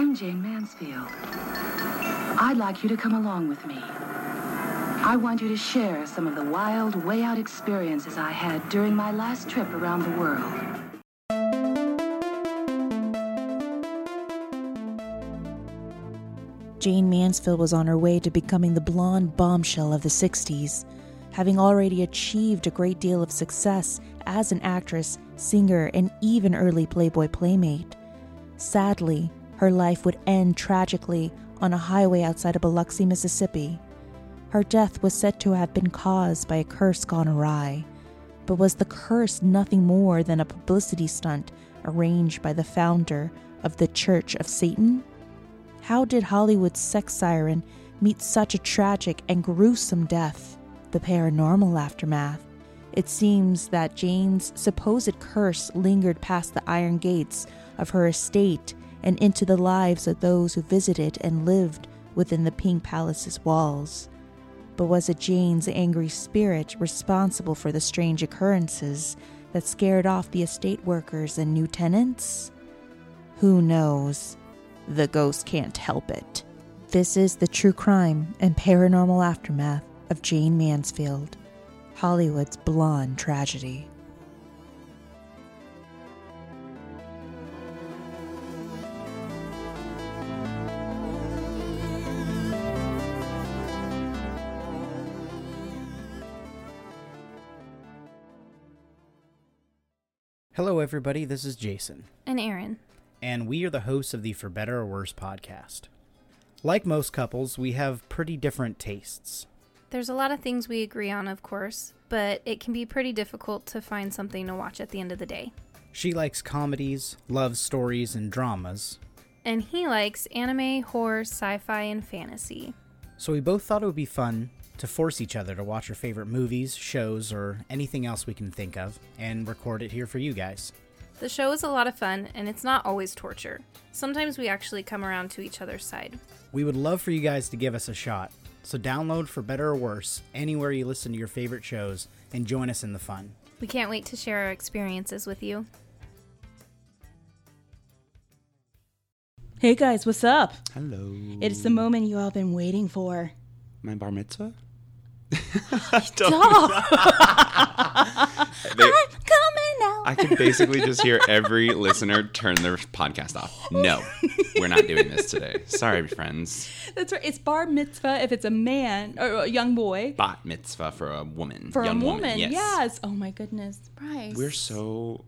I'm Jayne Mansfield. I'd like you to come along with me. I want you to share some of the wild, way out experiences I had during my last trip around the world. Jayne Mansfield was on her way to becoming the blonde bombshell of the 60s, having already achieved a great deal of success as an actress, singer, and even early Playboy playmate. Sadly, her life would end tragically on a highway outside of Biloxi, Mississippi. Her death was said to have been caused by a curse gone awry. But was the curse nothing more than a publicity stunt arranged by the founder of the Church of Satan? How did Hollywood's sex siren meet such a tragic and gruesome death? The paranormal aftermath. It seems that Jane's supposed curse lingered past the iron gates of her estate and into the lives of those who visited and lived within the Pink Palace's walls. But was it Jane's angry spirit responsible for the strange occurrences that scared off the estate workers and new tenants? Who knows? The ghost can't help it. This is the true crime and paranormal aftermath of Jayne Mansfield, Hollywood's blonde tragedy. Hello, everybody. This is Jason, And Aaron. and we are the hosts of the For Better or Worse podcast. Like most couples, we have pretty different tastes. There's a lot of things we agree on, of course, but it can be pretty difficult to find something to watch at the end of the day. She likes comedies, love stories, and dramas, And he likes anime, horror, sci fi, and fantasy. so we both thought it would be fun to force each other to watch our favorite movies, shows, or anything else we can think of, and record it here for you guys. The show is a lot of fun, and it's not always torture. Sometimes we actually come around to each other's side. We would love for you guys to give us a shot, so download For Better or Worse anywhere you listen to your favorite shows and join us in the fun. We can't wait to share our experiences with you. Hey guys, what's up? Hello. It's the moment you all have been waiting for. my bar mitzvah. Stop! They- Coming out. I can basically just hear every listener turn their podcast off. No, we're not doing this today. Sorry, friends. That's right. It's bar mitzvah if it's a man or a young boy. Bat mitzvah for a woman. For young a woman, yes. yes. Oh my goodness, Bryce. We're so.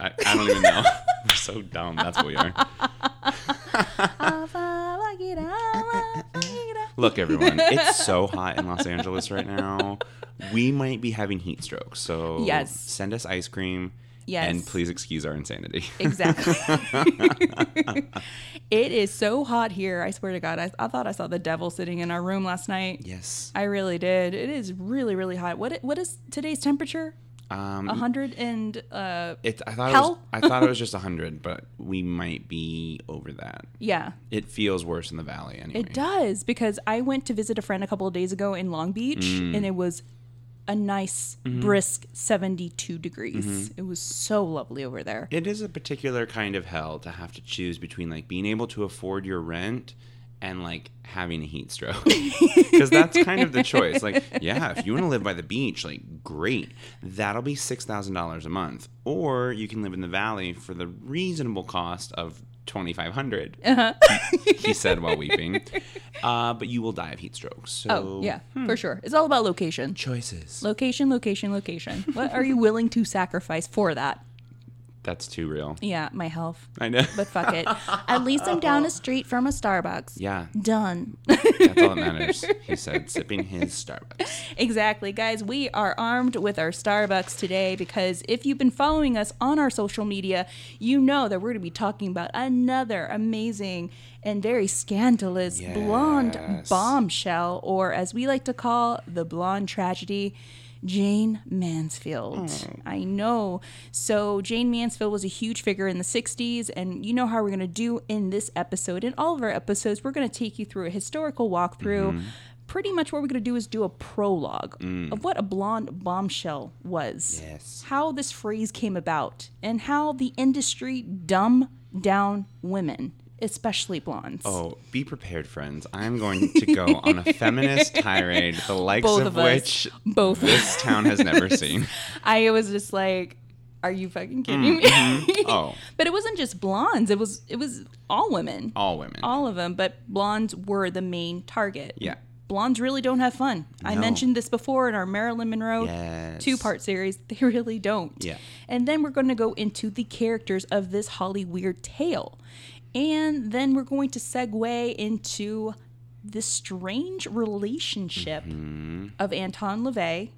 I, I don't even know. we're so dumb. That's what we are. Look, everyone, it's so hot in Los Angeles right now. We might be having heat strokes. So Yes. send us ice cream. Yes. And please excuse our insanity. Exactly. it is so hot here. I swear to God. I, I thought I saw the devil sitting in our room last night. yes. I really did. It is really, really hot. What what is today's temperature? Um, A hundred and uh It, I thought Hell? it was, I thought it was just hundred, but we might be over that. yeah. It feels worse in the valley anyway. It does because I went to visit a friend a couple of days ago in Long Beach Mm. and it was a nice Mm-hmm. brisk 72 degrees. It was so lovely over there. It is a particular kind of hell to have to choose between like being able to afford your rent and like having a heat stroke. Because that's kind of the choice. Like, yeah, if you want to live by the beach, like great. That'll be six thousand dollars a month. Or you can live in the valley for the reasonable cost of twenty five hundred. Uh-huh. he said while weeping. Uh, but you will die of heat strokes So Oh, yeah, for sure. It's all about location. choices. Location, location, location. what are you willing to sacrifice for that? That's too real. Yeah, my health. I know. But fuck it. At least I'm down a street from a Starbucks. yeah, Done. that's all that matters. He said, sipping his Starbucks. Exactly, guys. We are armed with our Starbucks today because if you've been following us on our social media, you know that we're going to be talking about another amazing and very scandalous blonde bombshell, or as we like to call the blonde tragedy. Jayne Mansfield. Mm. I know. So, Jayne Mansfield was a huge figure in the 60s, and you know how we're going to do in this episode. In all of our episodes, we're going to take you through a historical walkthrough. Mm-hmm. Pretty much what we're going to do is do a prologue mm. of what a blonde bombshell was, Yes. how this phrase came about, and how the industry dumb down women. Especially blondes. Oh, be prepared, friends. I'm going to go on a feminist tirade, the likes Both of, of which Both. this town has never seen. I was just like, "Are you fucking kidding me?" Mm-hmm. Oh, but it wasn't just blondes. It was it was all women. all women. all of them, but blondes were the main target. Yeah. Blondes really don't have fun. I mentioned this before in our Marilyn Monroe Yes. two part series. They really don't. Yeah. And then we're going to go into the characters of this Holly Weird tale. And then we're going to segue into the strange relationship Mm-hmm. of Anton LaVey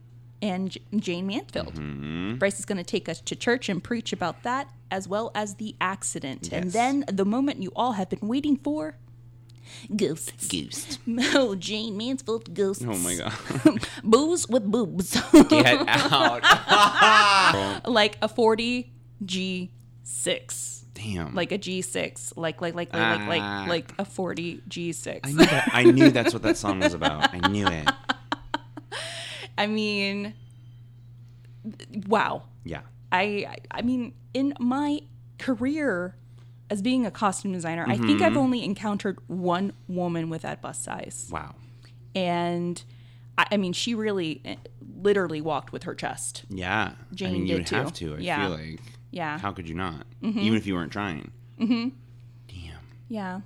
and J- Jayne Mansfield. Mm-hmm. Bryce is going to take us to church and preach about that, as well as the accident. And then the moment you all have been waiting for ghosts. Ghosts. Oh, Jayne Mansfield ghosts. Oh my god. Booze with boobs. Get out. like a 40 G6. Damn. Like a G6. Like, like, like, like, like, Ah. like, like a 40 G6. I knew, that, I knew that's what that song was about. I knew it. I mean, wow. Yeah. I, I- mean, in my career as being a costume designer, I think Mm-hmm. I've only encountered one woman with that bust size. Wow. And I, I mean, she really literally walked with her chest. Yeah. Jane I mean, you did would too. have to. I Yeah. feel like. Yeah. How could you not? Even if you weren't trying. Mm-hmm. Damn. Yeah.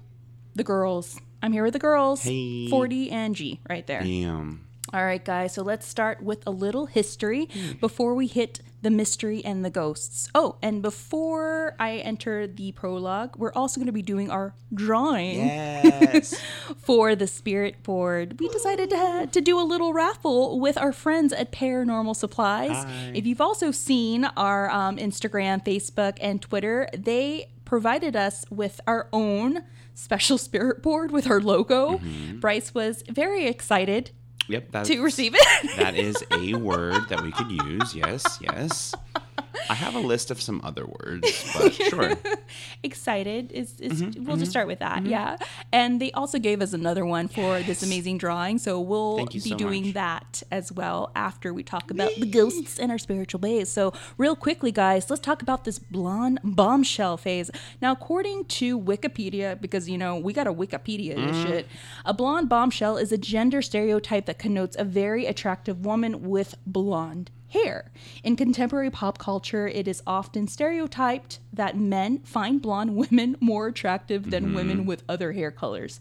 The girls. I'm here with the girls. Hey. 40 and G right there. Damn. All right, guys. So let's start with a little history before we hit the mystery and the ghosts. Oh, and before I enter the prologue, we're also going to be doing our drawing Yes. for the spirit board. We decided to, to do a little raffle with our friends at Paranormal Supplies. Hi. If you've also seen our um, Instagram, Facebook, and Twitter, they provided us with our own special spirit board with our logo. Bryce was very excited yep. That's, to receive it. that is a word that we could use. Yes. Yes. I have a list of some other words, but sure. excited is, is Mm-hmm, we'll just start with that yeah and they also gave us another one for this amazing drawing so we'll be so doing much. that as well after we talk about the ghosts and our spiritual ways so real quickly guys let's talk about this blonde bombshell phase now according to wikipedia because you know we got a wikipedia this Mm. shit a blonde bombshell is a gender stereotype that connotes a very attractive woman with blonde hair. In contemporary pop culture, it is often stereotyped that men find blonde women more attractive than Mm-hmm. women with other hair colors.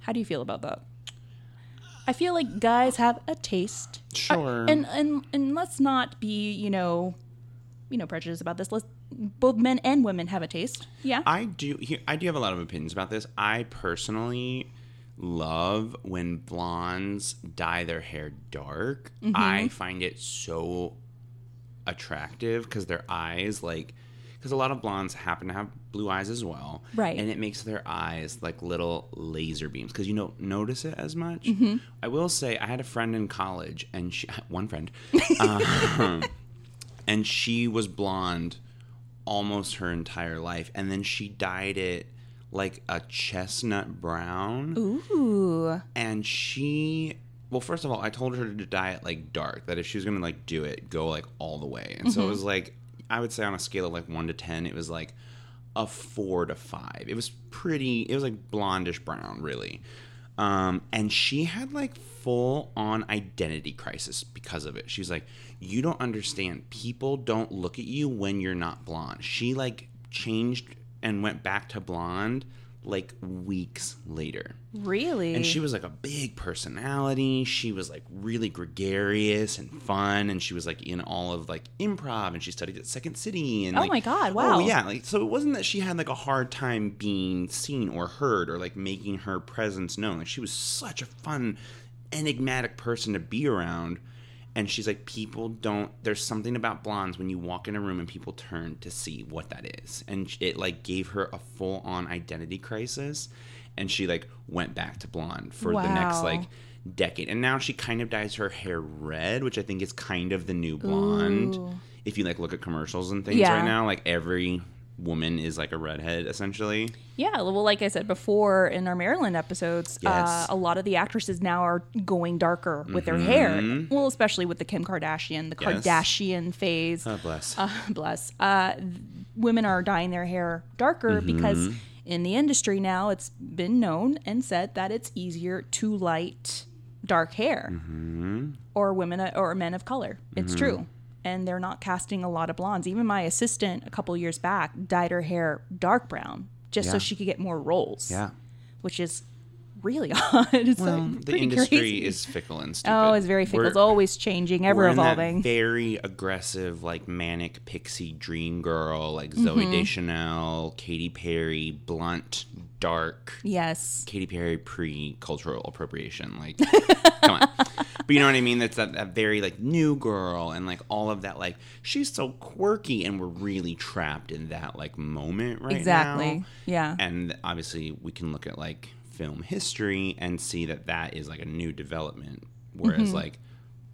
How do you feel about that? I feel like guys have a taste. Sure. Uh, and and and let's not be, you know, you know, prejudiced about this. Let's both men and women have a taste. Yeah. I do. Here, I do have a lot of opinions about this. I personally love when blondes dye their hair dark. Mm-hmm. I find it so attractive because their eyes, like, because a lot of blondes happen to have blue eyes as well, Right. And it makes their eyes like little laser beams because you don't notice it as much. Mm-hmm. I will say, I had a friend in college, and she one friend, um, and she was blonde almost her entire life and then she dyed it like a chestnut brown Ooh. and she well first of all i told her to dye it like dark that if she was gonna like do it go like all the way and so it was like i would say on a scale of like 1 to 10 it was like a 4 to 5 it was pretty it was like blondish brown really um, and she had like full on identity crisis because of it. She's like, you don't understand. People don't look at you when you're not blonde. She like changed and went back to blonde like weeks later. Really? And she was like a big personality. She was like really gregarious and fun. And she was like in all of like improv and she studied at Second City. And Oh like- my God, oh, wow. Oh yeah. Like, so it wasn't that she had like a hard time being seen or heard or like making her presence known. Like she was such a fun, enigmatic person to be around. And she's like, people don't. There's something about blondes when you walk in a room and people turn to see what that is, and it like gave her a full on identity crisis, and she like went back to blonde for the next like decade, and now she kind of dyes her hair red, which I think is kind of the new blonde. If you like look at commercials and things Yeah. right now, like every woman is like a redhead essentially. Yeah, well, like I said before in our Marilyn episodes, uh, a lot of the actresses now are going darker with their hair. Well, especially with the Kim Kardashian, the Mm-hmm. Yes. Kardashian phase. God bless. Uh, bless. Uh, women are dyeing their hair darker Mm-hmm. because in the industry now, it's been known and said that it's easier to light dark hair or women or men of color. It's true. And they're not casting a lot of blondes. Even my assistant a couple years back dyed her hair dark brown just so she could get more roles. Yeah. Which is really odd. It's Well, like the industry crazy. is fickle and stupid. Oh, it's very fickle. We're- It's always changing, ever we're in that evolving. very aggressive, like manic pixie dream girl, like Zooey Mm-hmm. Deschanel, Katy Perry, blunt, dark. yes. Katy Perry pre cultural appropriation. Like, come on. But you know what I mean? That's that, that very like new girl and like all of that. Like, she's so quirky, and we're really trapped in that like moment right Exactly. now. Yeah. And obviously, we can look at like film history and see that that is like a new development, whereas Mm-hmm. like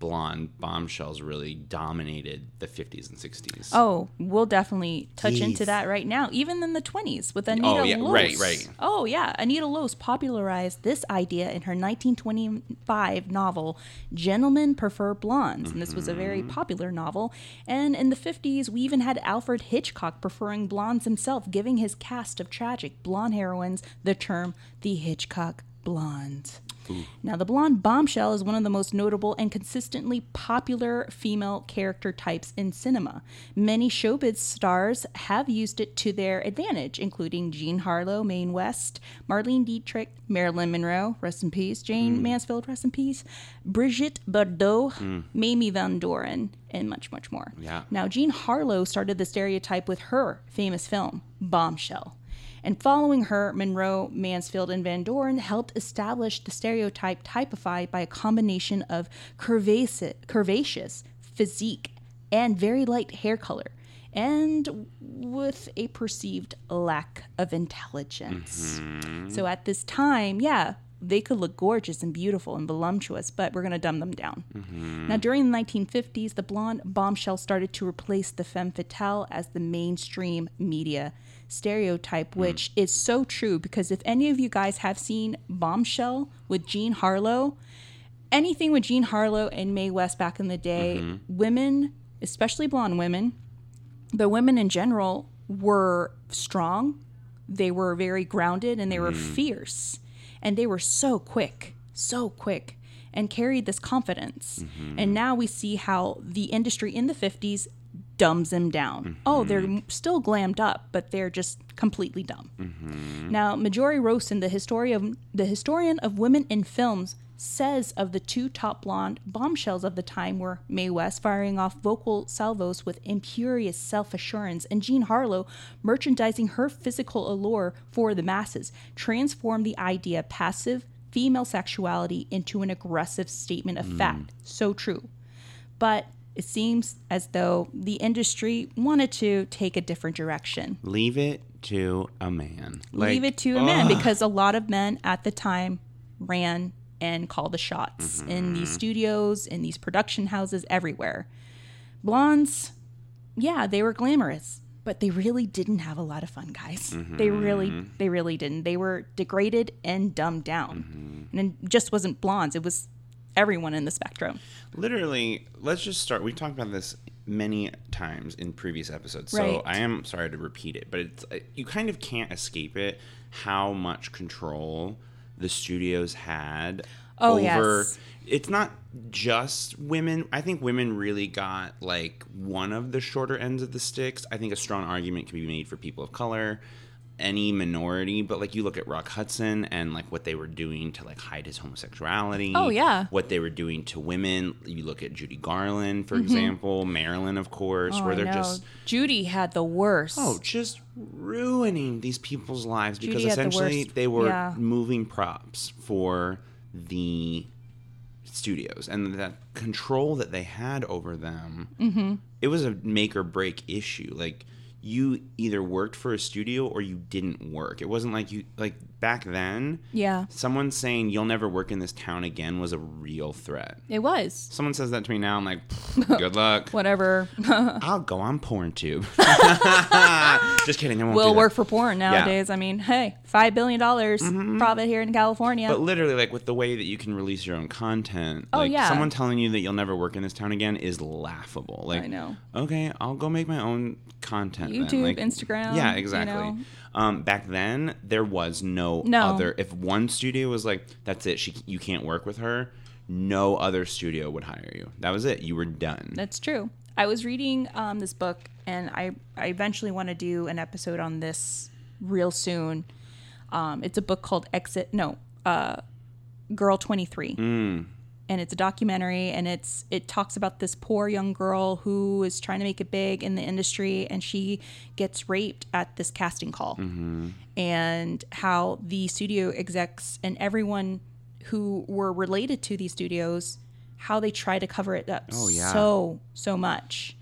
blonde bombshells really dominated the 50s and 60s. Oh, we'll definitely touch into that right now. Even in the 20s with Anita Oh, yeah, Loos. right, right. Oh, yeah. Anita Loos popularized this idea in her 1925 novel, Gentlemen Prefer Blondes. And this was a very Mm-hmm. popular novel. And in the 50s, we even had Alfred Hitchcock preferring blondes himself, giving his cast of tragic blonde heroines the term the Hitchcock blonde. Now, the blonde bombshell is one of the most notable and consistently popular female character types in cinema. Many showbiz stars have used it to their advantage, including Jean Harlow, Mae West, Marlene Dietrich, Marilyn Monroe, rest in peace, Jane mm. Mansfield, rest in peace, Brigitte Bardot, mm. Mamie Van Doren, and much, much more. Yeah. Now, Jean Harlow started the stereotype with her famous film, Bombshell. And following her, Monroe, Mansfield, and Van Doren helped establish the stereotype typified by a combination of curvaceous, curvaceous physique and very light hair color, and with a perceived lack of intelligence. Mm-hmm. So at this time, yeah, they could look gorgeous and beautiful and voluptuous, but we're going to dumb them down. Mm-hmm. Now, during the 1950s, the blonde bombshell started to replace the femme fatale as the mainstream media stereotype, hmm. which is so true because if any of you guys have seen Bombshell with Jean Harlow, anything with Jean Harlow and Mae West back in the day, mm-hmm. women, especially blonde women, but women in general were strong, they were very grounded, and they were mm-hmm. fierce. And they were so quick, so quick, and carried this confidence. Mm-hmm. And now we see how the industry in the 50s dumbs them down. Oh, they're mm-hmm. still glammed up, but they're just completely dumb. Mm-hmm. Now, Marjorie Rosen, the historian, the historian of women in films, says of the two top blonde bombshells of the time were Mae West firing off vocal salvos with imperious self-assurance and Jean Harlow merchandising her physical allure for the masses, transformed the idea of passive female sexuality into an aggressive statement of mm. fact. So true. But it seems as though the industry wanted to take a different direction. Leave it to a man. Leave it to a man because a lot of men at the time ran and called the shots mm-hmm. in these studios, in these production houses, everywhere. Blondes, yeah, they were glamorous, but they really didn't have a lot of fun, guys. Mm-hmm. They really, they really didn't. They were degraded and dumbed down. Mm-hmm. And it just wasn't blondes, it was everyone in the spectrum. literally let's just start We've talked about this many times in previous episodes so Right. i am sorry to repeat it but it's uh, you kind of can't escape it how much control the studios had Oh, over yes. it's not just women i think women really got like one of the shorter ends of the sticks i think a strong argument can be made for people of color any minority but like you look at rock hudson and like what they were doing to like hide his homosexuality Oh, yeah. what they were doing to women. You look at Judy Garland, for example, Marilyn, of course, Mm-hmm. Oh, where they're just Judy had the worst. oh, just ruining these people's lives because Judy the essentially worst. they were Yeah. moving props for the studios and that control that they had over them. Mm-hmm. It was a make or break issue. Like you either worked for a studio or you didn't work. It wasn't like you like back then, Yeah, someone saying you'll never work in this town again was a real threat. it was. Someone says that to me now, I'm like, good luck. Whatever. I'll go on PornTube. Just kidding. I won't that. work for porn nowadays. I mean, hey, five billion dollars profit here in California. Mm-hmm. But literally, like with the way that you can release your own content, Oh, like yeah. someone telling you that you'll never work in this town again is laughable. Like I know. Okay, I'll go make my own content. then. YouTube, Like, Instagram, Yeah, you exactly. know. Um, back then, there was no, No. other. If one studio was like, "That's it," she you can't work with her. No other studio would hire you. That was it. You were done. That's true. I was reading um, this book, and I, I eventually want to do an episode on this real soon. Um, it's a book called Exit. No, uh, Girl Twenty Three, Mm. And it's a documentary, and it's it talks about this poor young girl who is trying to make it big in the industry, and she gets raped at this casting call, Mm-hmm. and how the studio execs and everyone who were related to these studios how they try to cover it up Oh, yeah. so so much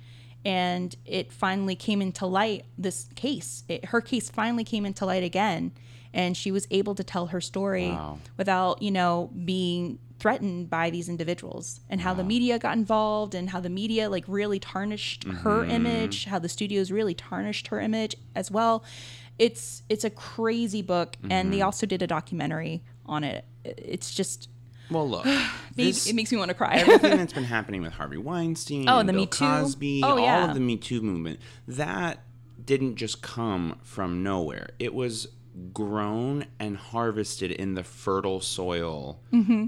and it finally came into light this case it, her case finally came into light again and she was able to tell her story Wow. without you know being threatened by these individuals and how the media got involved and how the media like really tarnished her mm-hmm. image how the studios really tarnished her image as well it's it's a crazy book and they mm-hmm. also did a documentary on it it's just well, look, this- it makes me want to cry. everything that's been happening with Harvey Weinstein, Oh, and the Bill Me Too. Cosby, Oh, all of the Me Too movement, that didn't just come from nowhere. It was grown and harvested in the fertile soil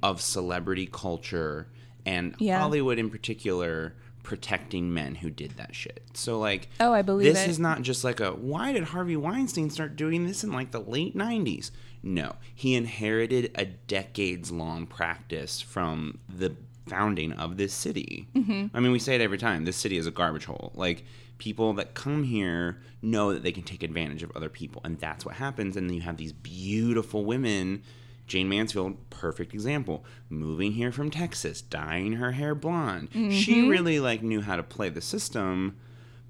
of celebrity culture and Mm-hmm. Yeah. Hollywood in particular protecting men who did that shit. So like Oh, I believe this it. is not just like a why did Harvey Weinstein start doing this in like the late 90s? No, he inherited a decades long practice from the founding of this city. Mm-hmm. I mean, we say it every time. This city is a garbage hole. Like people that come here know that they can take advantage of other people, and that's what happens. And then you have these beautiful women. Jayne Mansfield, perfect example. Moving here from Texas, dyeing her hair blonde. Mm-hmm. She really like knew how to play the system,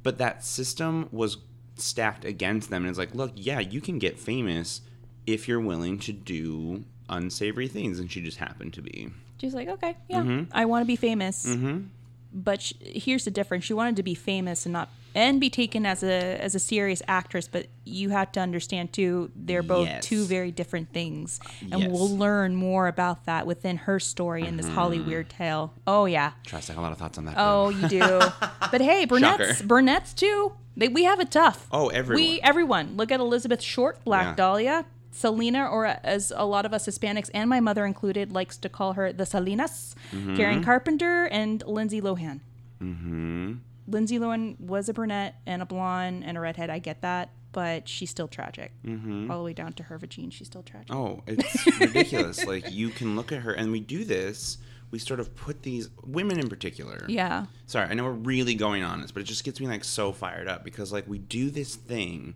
but that system was stacked against them. And it's like, look, yeah, you can get famous if you're willing to do unsavory things, and she just happened to be. She's like, okay, yeah, Mm-hmm. I want to be famous. But sh- here's the difference: she wanted to be famous and not and be taken as a as a serious actress. But you have to understand too, they're both Yes. two very different things, and Yes. we'll learn more about that within her story in this Mm-hmm. Holly Weird tale. Oh yeah, Trust, I have a lot of thoughts on that. oh you do. but hey, brunettes, Shocker. brunettes too. They, we have it tough. Oh, everyone. We everyone. Look at Elizabeth Short, Black Yeah. Dahlia, Selena, or as a lot of us Hispanics and my mother included likes to call her the Salinas, Mm-hmm. Karen Carpenter, and Lindsay Lohan. Mm-hmm. Lindsay Lohan was a brunette and a blonde and a redhead. I get that, but she's still tragic. Mm-hmm. All the way down to her vagina, she's still tragic. Oh, it's ridiculous. like you can look at her, and we do this. We sort of put these women in particular. Yeah. Sorry, I know we're really going on this, but it just gets me like so fired up because like we do this thing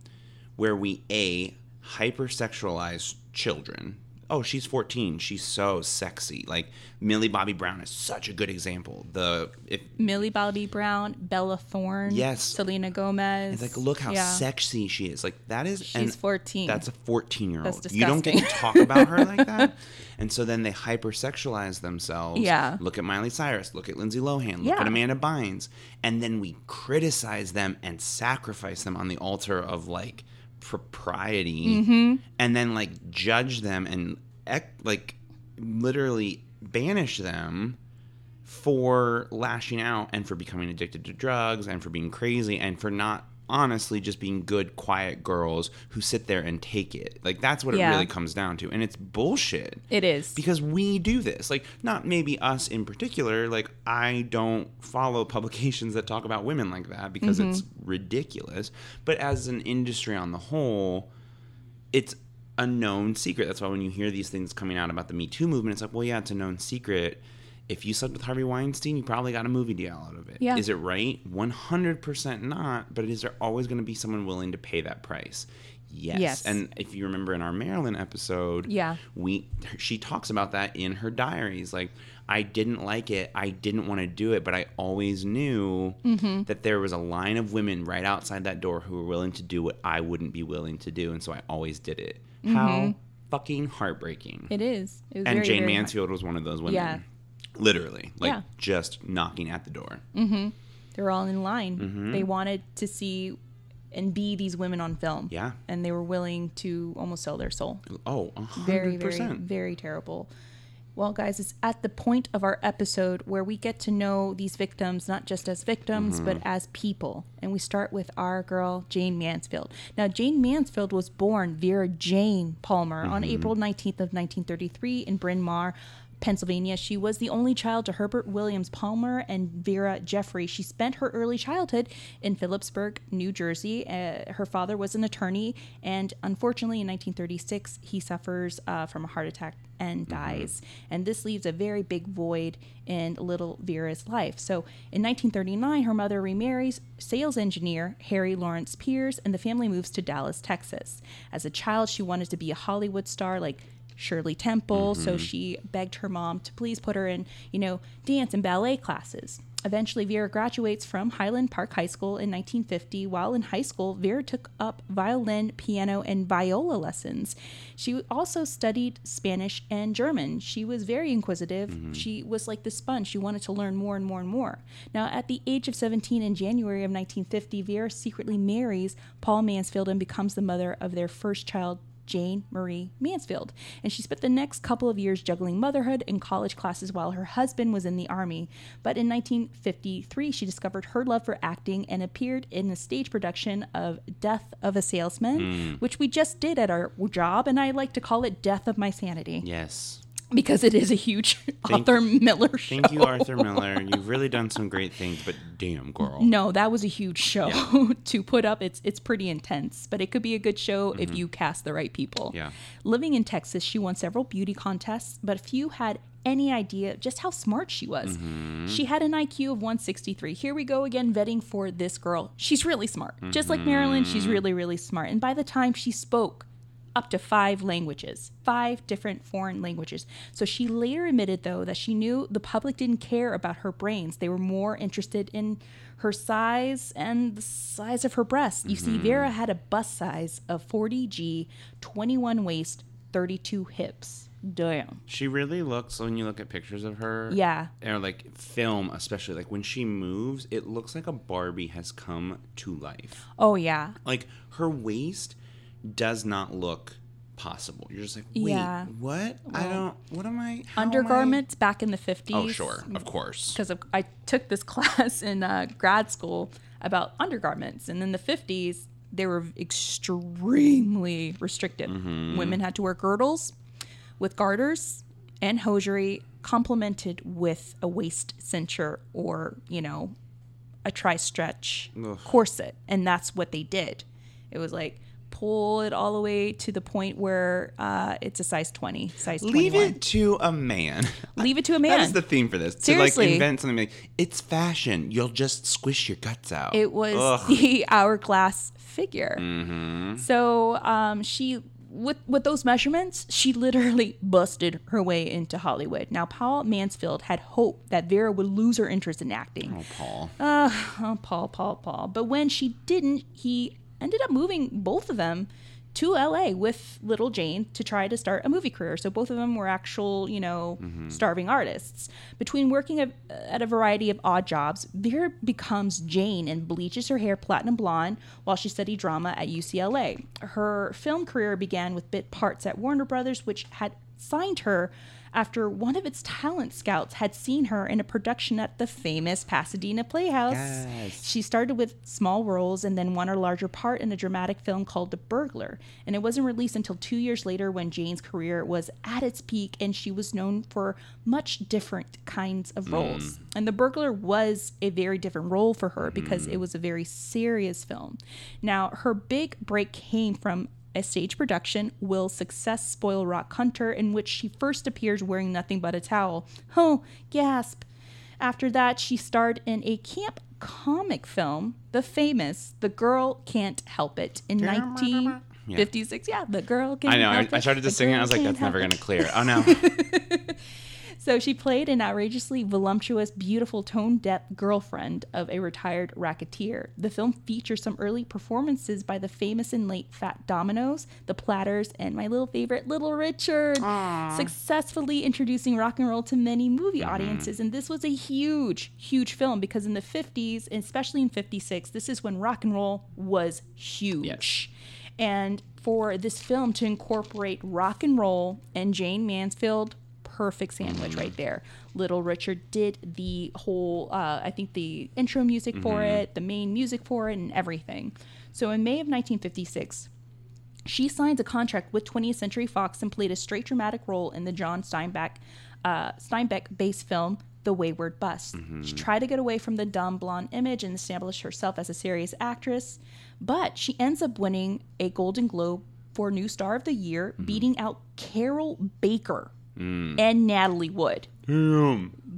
where we a hypersexualize children. Oh, she's 14. She's so sexy. Like Millie Bobby Brown is such a good example. The if Millie Bobby Brown, Bella Thorne, Yes. Selena Gomez. It's like, look how Yeah. sexy she is. Like that is. She's 14. That's a fourteen-year-old. You don't get to talk about her like that. And so then they hypersexualize themselves. Yeah. Look at Miley Cyrus. Look at Lindsay Lohan. Look Yeah. at Amanda Bynes. And then we criticize them and sacrifice them on the altar of like propriety, Mm-hmm. and then like judge them and ec- like literally banish them for lashing out and for becoming addicted to drugs and for being crazy and for not honestly just being good quiet girls who sit there and take it like that's what Yeah. it really comes down to and it's bullshit It is. because we do this like not maybe us in particular like i don't follow publications that talk about women like that because it's mm-hmm. ridiculous but as an industry on the whole it's a known secret. That's why when you hear these things coming out about the Me Too movement, it's like, well, yeah, it's a known secret. If you slept with Harvey Weinstein, you probably got a movie deal out of it. Yeah. Is it right? 100% not. But is there always going to be someone willing to pay that price? Yes. Yes. And if you remember in our Marilyn episode, Yeah. we she talks about that in her diaries. Like, I didn't like it. I didn't want to do it, but I always knew Mm-hmm. that there was a line of women right outside that door who were willing to do what I wouldn't be willing to do, and so I always did it. Mm-hmm. How fucking heartbreaking. It is. It was and very, Jane very hard. Mansfield was one of those women. Yeah. Literally, like Yeah. just knocking at the door. They're all in line. Mm-hmm. They wanted to see and be these women on film. Yeah. And they were willing to almost sell their soul. Oh, a hundred Very, very, very terrible. Well, guys, it's at the point of our episode where we get to know these victims not just as victims, Mm-hmm. but as people. And we start with our girl, Jayne Mansfield. Now, Jayne Mansfield was born Vera Jayne Palmer on Mm-hmm. April 19th of 1933 in Bryn Mawr. Pennsylvania. She was the only child to Herbert Williams Palmer and Vera Jeffrey. She spent her early childhood in Phillipsburg, New Jersey. Uh, her father was an attorney, and unfortunately, in 1936, he suffers uh, from a heart attack and dies. And this leaves a very big void in little Vera's life. So in 1939, her mother remarries sales engineer Harry Lawrence Pierce, and the family moves to Dallas, Texas. As a child, she wanted to be a Hollywood star like Shirley Temple, so mm-hmm. she begged her mom to please put her in, you know, dance and ballet classes. Eventually, Vera graduates from Highland Park High School in 1950. While in high school, Vera took up violin, piano, and viola lessons. She also studied Spanish and German. She was very inquisitive. Mm-hmm. She was like the sponge. She wanted to learn more and more and more. Now, at the age of 17 in January of 1950, Vera secretly marries Paul Mansfield and becomes the mother of their first child, Jayne Marie Mansfield. And she spent the next couple of years juggling motherhood and college classes while her husband was in the army. But in 1953, she discovered her love for acting and appeared in a stage production of Death of a Salesman, hmm. which we just did at our job. And I like to call it Death of My Sanity Yes. Because it is a huge thank, Arthur Miller show. Thank you, Arthur Miller. You've really done some great things, but damn, girl. No, that was a huge show to put up. It's it's pretty intense, but it could be a good show if you cast the right people. Mm-hmm. Yeah. Living in Texas, she won several beauty contests, but few had any idea just how smart she was. Mm-hmm. She had an IQ of 163. Here we go again vetting for this girl. She's really smart. Just like Marilyn, she's Mm-hmm. really really smart. And by the time she spoke up to five languages, five different foreign languages. So she later admitted, though, that she knew the public didn't care about her brains. They were more interested in her size and the size of her breasts. You see, mm-hmm. Vera had a bust size of 40G, 21 waist, 32 hips. Damn. She really looks when you look at pictures of her. Yeah. Or like film, especially like when she moves, it looks like a Barbie has come to life. Oh, yeah. Like her waist does not look possible. You're just like, wait, Yeah. what? I don't. What am I? how am I- Undergarments back in the 50s. Oh, sure, of course. because I took this class in uh, grad school about undergarments, and in the fifties they were extremely restricted. Mm-hmm. Women had to wear girdles with garters and hosiery, complemented with a waist cincher or you know a tri-stretch corset, and that's what they did. It was like pull it all the way to the point where uh, it's a size 20 size 21 Leave it to a man. leave it to a man that is the theme for this. To Seriously. like invent something like it's fashion. You'll just squish your guts out. It was Ugh. the hourglass figure. Mm-hmm. So um, she, with with those measurements, she literally busted her way into Hollywood. Now, Paul Mansfield had hoped that Vera would lose her interest in acting. Oh, Paul. Oh, Paul, Paul, Paul. But when she didn't, he ended up moving both of them to LA with little Jane to try to start a movie career. So both of them were actual, you know, mm-hmm. starving artists. Between working at, at a variety of odd jobs, Vera becomes Jane and bleaches her hair platinum blonde while she studied drama at UCLA. Her film career began with bit parts at Warner Brothers, which had signed her after one of its talent scouts had seen her in a production at the famous Pasadena Playhouse. Yes. She started with small roles and then won a larger part in a dramatic film called The Burglar. And it wasn't released until two years later when Jane's career was at its peak and she was known for much different kinds of roles. Mm. And The Burglar was a very different role for her because mm-hmm. it was a very serious film. Now, her big break came from a stage production, Will Success Spoil Rock Hunter, in which she first appears wearing nothing but a towel. Oh, gasp. After that, she starred in a camp comic film, the famous The Girl Can't Help It, in 1956. Yeah, The Girl Can't I know. I, Help I started to The sing it. I was like, that's never going to clear. Oh, no. So she played an outrageously voluptuous, beautiful, tone deaf girlfriend of a retired racketeer. The film features some early performances by the famous and late Fats Domino, the Platters, and my little favorite, Little Richard, successfully introducing rock and roll to many movie mm-hmm. audiences. And this was a huge, huge film because in the 50s, especially in 56, this is when rock and roll was huge. Yes. And for this film to incorporate rock and roll and Jayne Mansfield, perfect sandwich right there. Little Richard did the whole, uh, I think the intro music for it, the main music for it, and everything. So in May of 1956, she signs a contract with 20th Century Fox and played a straight dramatic role in the John Steinbeck, uh, Steinbeck-based film The Wayward Bust. She tried to get away from the dumb blonde image and establish herself as a serious actress, but she ends up winning a Golden Globe for New Star of the Year, beating out Carroll Baker Mm. and Natalie Wood.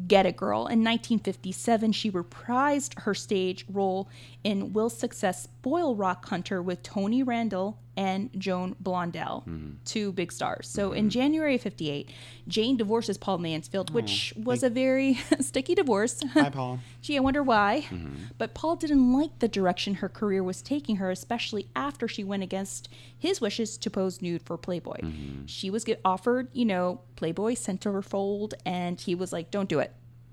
Get it, girl. In 1957, she reprised her stage role in Will Success Spoil Rock Hunter with Tony Randall and Joan Blondell, mm-hmm. two big stars. So in mm-hmm. January of 58, Jane divorces Paul Mansfield, oh, which was a very sticky divorce. Hi, Paul. Gee, I wonder why. Mm-hmm. But Paul didn't like the direction her career was taking her, especially after she went against his wishes to pose nude for Playboy. She was get offered, you know, Playboy centerfold, and he was like, "Don't do it,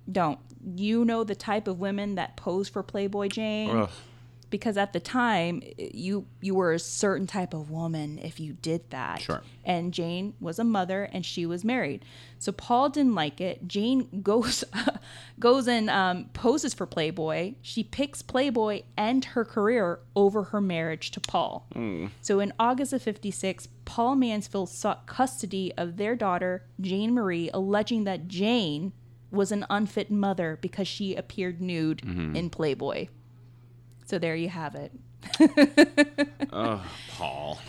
don't." You know the type of women that pose for Playboy, Jane Ugh. Because at the time eh, you you were a certain type of woman if you did that. Sure. And Jane was a mother and she was married. So Paul didn't like it. Jane goes goes and um, poses for Playboy. She picks Playboy and her career over her marriage to Paul. Hmm. So in August of 56, Paul Mansfield sought custody of their daughter, Jane Marie, alleging that Jane was an unfit mother because she appeared nude mm-hmm. in Playboy. So there you have it. Oh, Paul.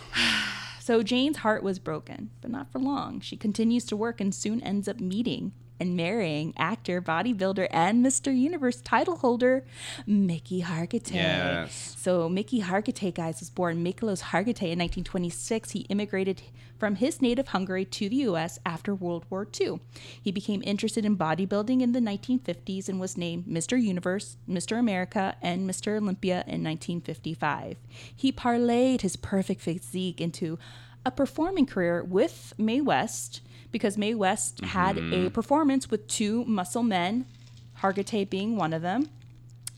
So Jane's heart was broken, but not for long. She continues to work and soon ends up meeting and marrying actor, bodybuilder, and Mr. Universe title holder Mickey Hargitay. Yes. So Mickey Hargitay, guys, was born Miklos Hargitay in 1926. He immigrated from his native Hungary to the U.S. after World War II. He became interested in bodybuilding in the 1950s and was named Mr. Universe, Mr. America, and Mr. Olympia in 1955. He parlayed his perfect physique into a performing career with Mae West because Mae West had a performance with two muscle men, Hargitay being one of them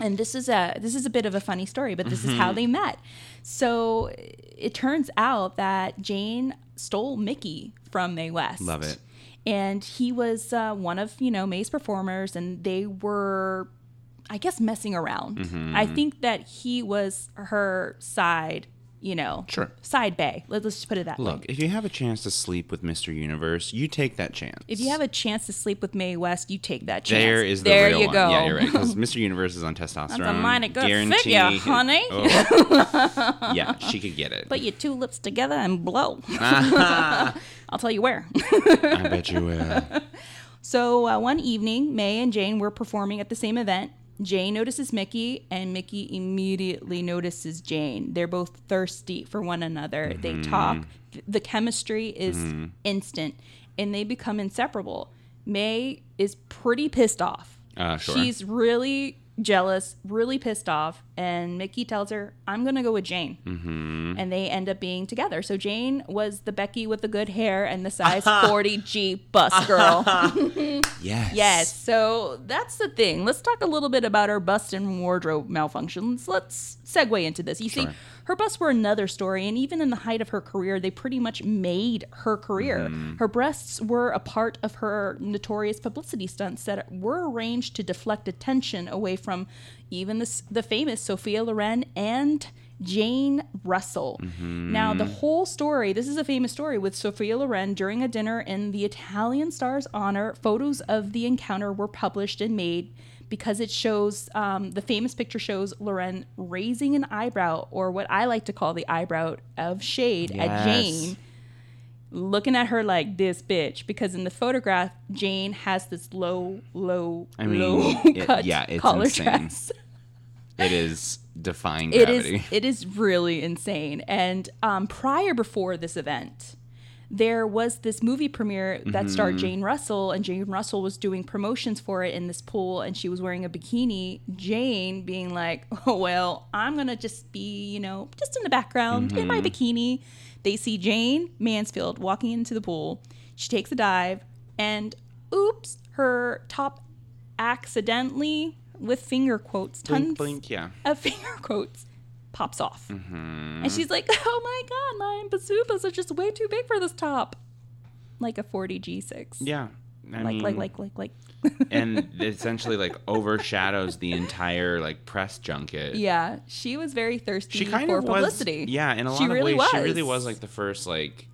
and this is a this is a bit of a funny story, but this is how they met. So it turns out that Jane stole Mickey from Mae West. Love it. And he was uh, one of you know Mae's performers, and they were, I guess, messing around. Mm-hmm. I think that he was her side, you know, Sure. side bay. Let, us just put it that way. Look, if you have a chance to sleep with Mr. Universe, you take that chance. If you have a chance to sleep with Mae West, you take that chance. There is the there real you one. go. Yeah, you're right. Because Mr. Universe is on testosterone. That's a mighty good Guarantee- figure, honey. Oh. yeah, she could get it. Put your two lips together and blow. I'll tell you where. I bet you will. So uh, one evening, Mae and Jane were performing at the same event. Jane notices Mickey, and Mickey immediately notices Jane. They're both thirsty for one another. They talk. The chemistry is instant, and they become inseparable. Mae is pretty pissed off. Uh, sure. She's really jealous, really pissed off, and Mickey tells her, "I'm gonna go with Jane," mm-hmm. and they end up being together. So Jane was the Becky with the good hair and the size 40 G bust girl. Yes. yes. So that's the thing. Let's talk a little bit about her bust and wardrobe malfunctions. Let's segue into this. You see, Sure. Her busts were another story, and even in the height of her career, they pretty much made her career. Mm-hmm. Her breasts were a part of her notorious publicity stunts that were arranged to deflect attention away from even the, the famous Sophia Loren and Jane Russell. Mm-hmm. Now, the whole story this is a famous story with Sophia Loren during a dinner in the Italian star's honor. Photos of the encounter were published and made because it shows um, the famous picture shows Loren raising an eyebrow, or what I like to call the eyebrow of shade at Jane looking at her like this bitch because in the photograph Jane has this low, low, I mean, low it- cut yeah, it's collar insane. dress. It is defying It gravity. is it is really insane. And um, prior before this event, there was this movie premiere that starred mm-hmm. Jane Russell, and Jane Russell was doing promotions for it in this pool, and she was wearing a bikini. Jane being like, "Oh well, I'm gonna just be, you know, just in the background in my mm-hmm. bikini." They see Jayne Mansfield walking into the pool. She takes a dive, and oops, her top accidentally, with finger quotes, tons Blink, blink, yeah. of finger quotes pops off. Mm-hmm. And she's like, oh my god, my bazookas are just way too big for this top. Like a 40 G6. Yeah. I Like, mean, like, like, like, like. and essentially like overshadows the entire like press junket. yeah, she was very thirsty She kind for of was, publicity. yeah. In a lot She of really ways, she really was like the first like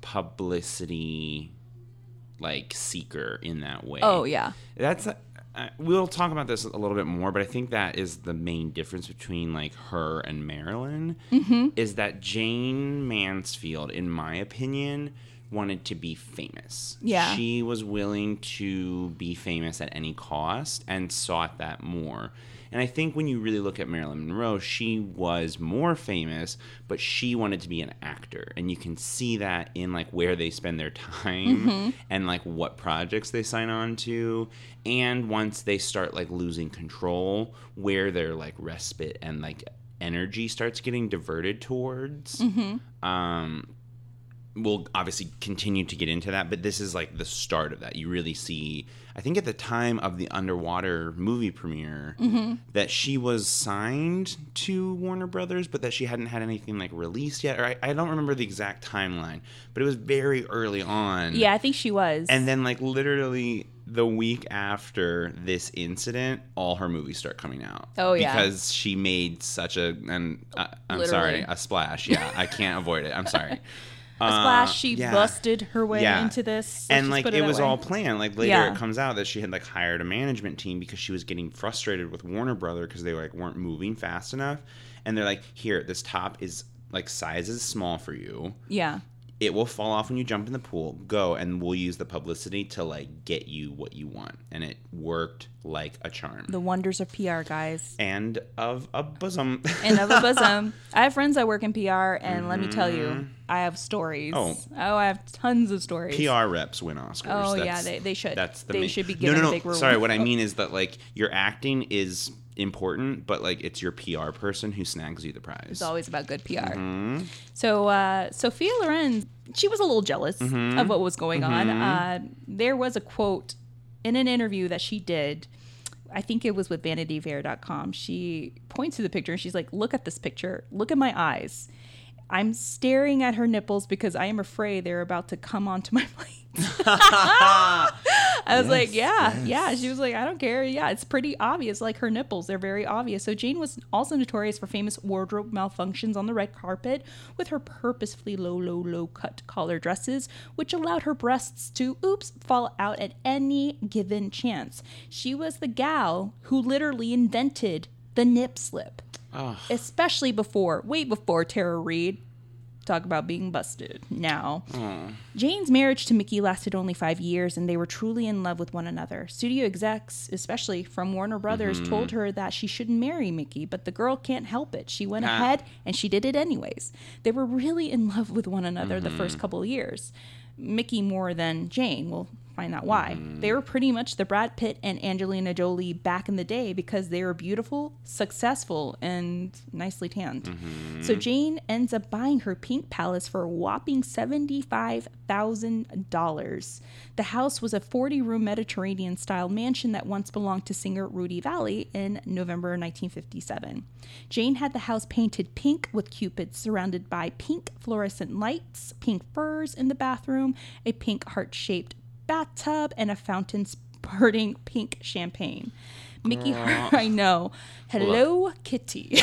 publicity like seeker in that way. Oh, yeah. That's uh, we'll talk about this a little bit more, but I think that is the main difference between like her and Marilyn Mm-hmm. is that Jayne Mansfield, in my opinion, wanted to be famous. Yeah. she was willing to be famous at any cost and sought that more. And I think when you really look at Marilyn Monroe, she was more famous, but she wanted to be an actor. And you can see that in like where they spend their time and like what projects they sign on to. And once they start like losing control, where their like respite and like energy starts getting diverted towards. Um, we'll obviously continue to get into that, but this is like the start of that. You really see, I think at the time of the underwater movie premiere, that she was signed to Warner Brothers, but that she hadn't had anything like released yet. Or I, I don't remember the exact timeline, but it was very early on. Yeah, I think she was. And then, like, literally the week after this incident, all her movies start coming out. Oh, yeah. Because she made such a, and uh, I'm sorry, a splash. Yeah, I can't avoid it. I'm sorry. Uh, a splash, she yeah. busted her way Yeah. into this. And like put it, was way. all planned. Like later, Yeah. it comes out that she had like hired a management team because she was getting frustrated with Warner Brother because they like weren't moving fast enough. And they're like, "Here, this top is like size is small for you. Yeah. It will fall off when you jump in the pool. Go, and we'll use the publicity to like get you what you want." And it worked like a charm. The wonders of PR, guys. and of a bosom. and of a bosom. I have friends that work in PR, and let me tell you, mm-hmm. I have stories. Oh. oh, I have tons of stories. PR reps win Oscars. Oh, yeah, they- they should. That's the They main- should be no, given no, no. big reward. Sorry, what I mean is that like your acting is important, but like it's your PR person who snags you the prize. It's always about good PR. Mm-hmm. So uh, Sophia Loren, she was a little jealous Mm-hmm. of what was going on. Uh, there was a quote in an interview that she did. I think it was with VanityFair.com. She points to the picture and she's like, "Look at this picture. Look at my eyes. I'm staring at her nipples because I am afraid they're about to come onto my plate." I was like, yeah, yeah. She was like, I don't care. Yeah, it's pretty obvious. Like her nipples, they're very obvious. So Jayne was also notorious for famous wardrobe malfunctions on the red carpet with her purposefully low, low, low cut collar dresses, which allowed her breasts to, oops, fall out at any given chance. She was the gal who literally invented the nip slip, especially before, way before Tara Reid. Talk about being busted. Now, hmm. Jayne's marriage to Mickey lasted only five years, and they were truly in love with one another. Studio execs, especially from Warner Brothers, mm-hmm. told her that she shouldn't marry Mickey, but the girl can't help it. She went ahead and she did it anyways. They were really in love with one another the first mm-hmm. couple of years. Mickey more than Jayne. We'll find out why. They were mm. pretty much the Brad Pitt and Angelina Jolie back in the day because they were beautiful, successful, and nicely tanned. So mm-hmm. Jayne ends up buying her pink palace for a whopping $75,000. The house was a 40 room Mediterranean style mansion that once belonged to singer Rudy Vallée in November 1957. Jayne had the house painted pink with cupids surrounded by pink fluorescent lights, pink furs in the bathroom, a pink heart shaped bathtub, and a fountain spurting pink champagne. Mickey, I know. Hello, Kitty.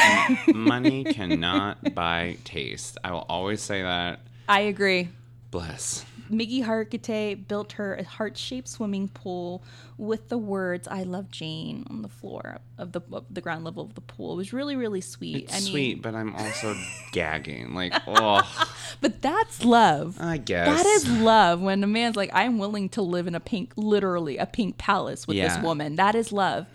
Money cannot buy taste. I will always say that. I agree. Bless. Mickey Hargitay built her a heart-shaped swimming pool with the words "I love Jayne" on the floor of the of the ground level of the pool. It was really, really sweet. It's I mean, sweet, but I'm also gagging. Like, oh, but that's love. I guess. That is love when a man's like, I'm willing to live in a pink, literally a pink palace with Yeah. this woman. That is love.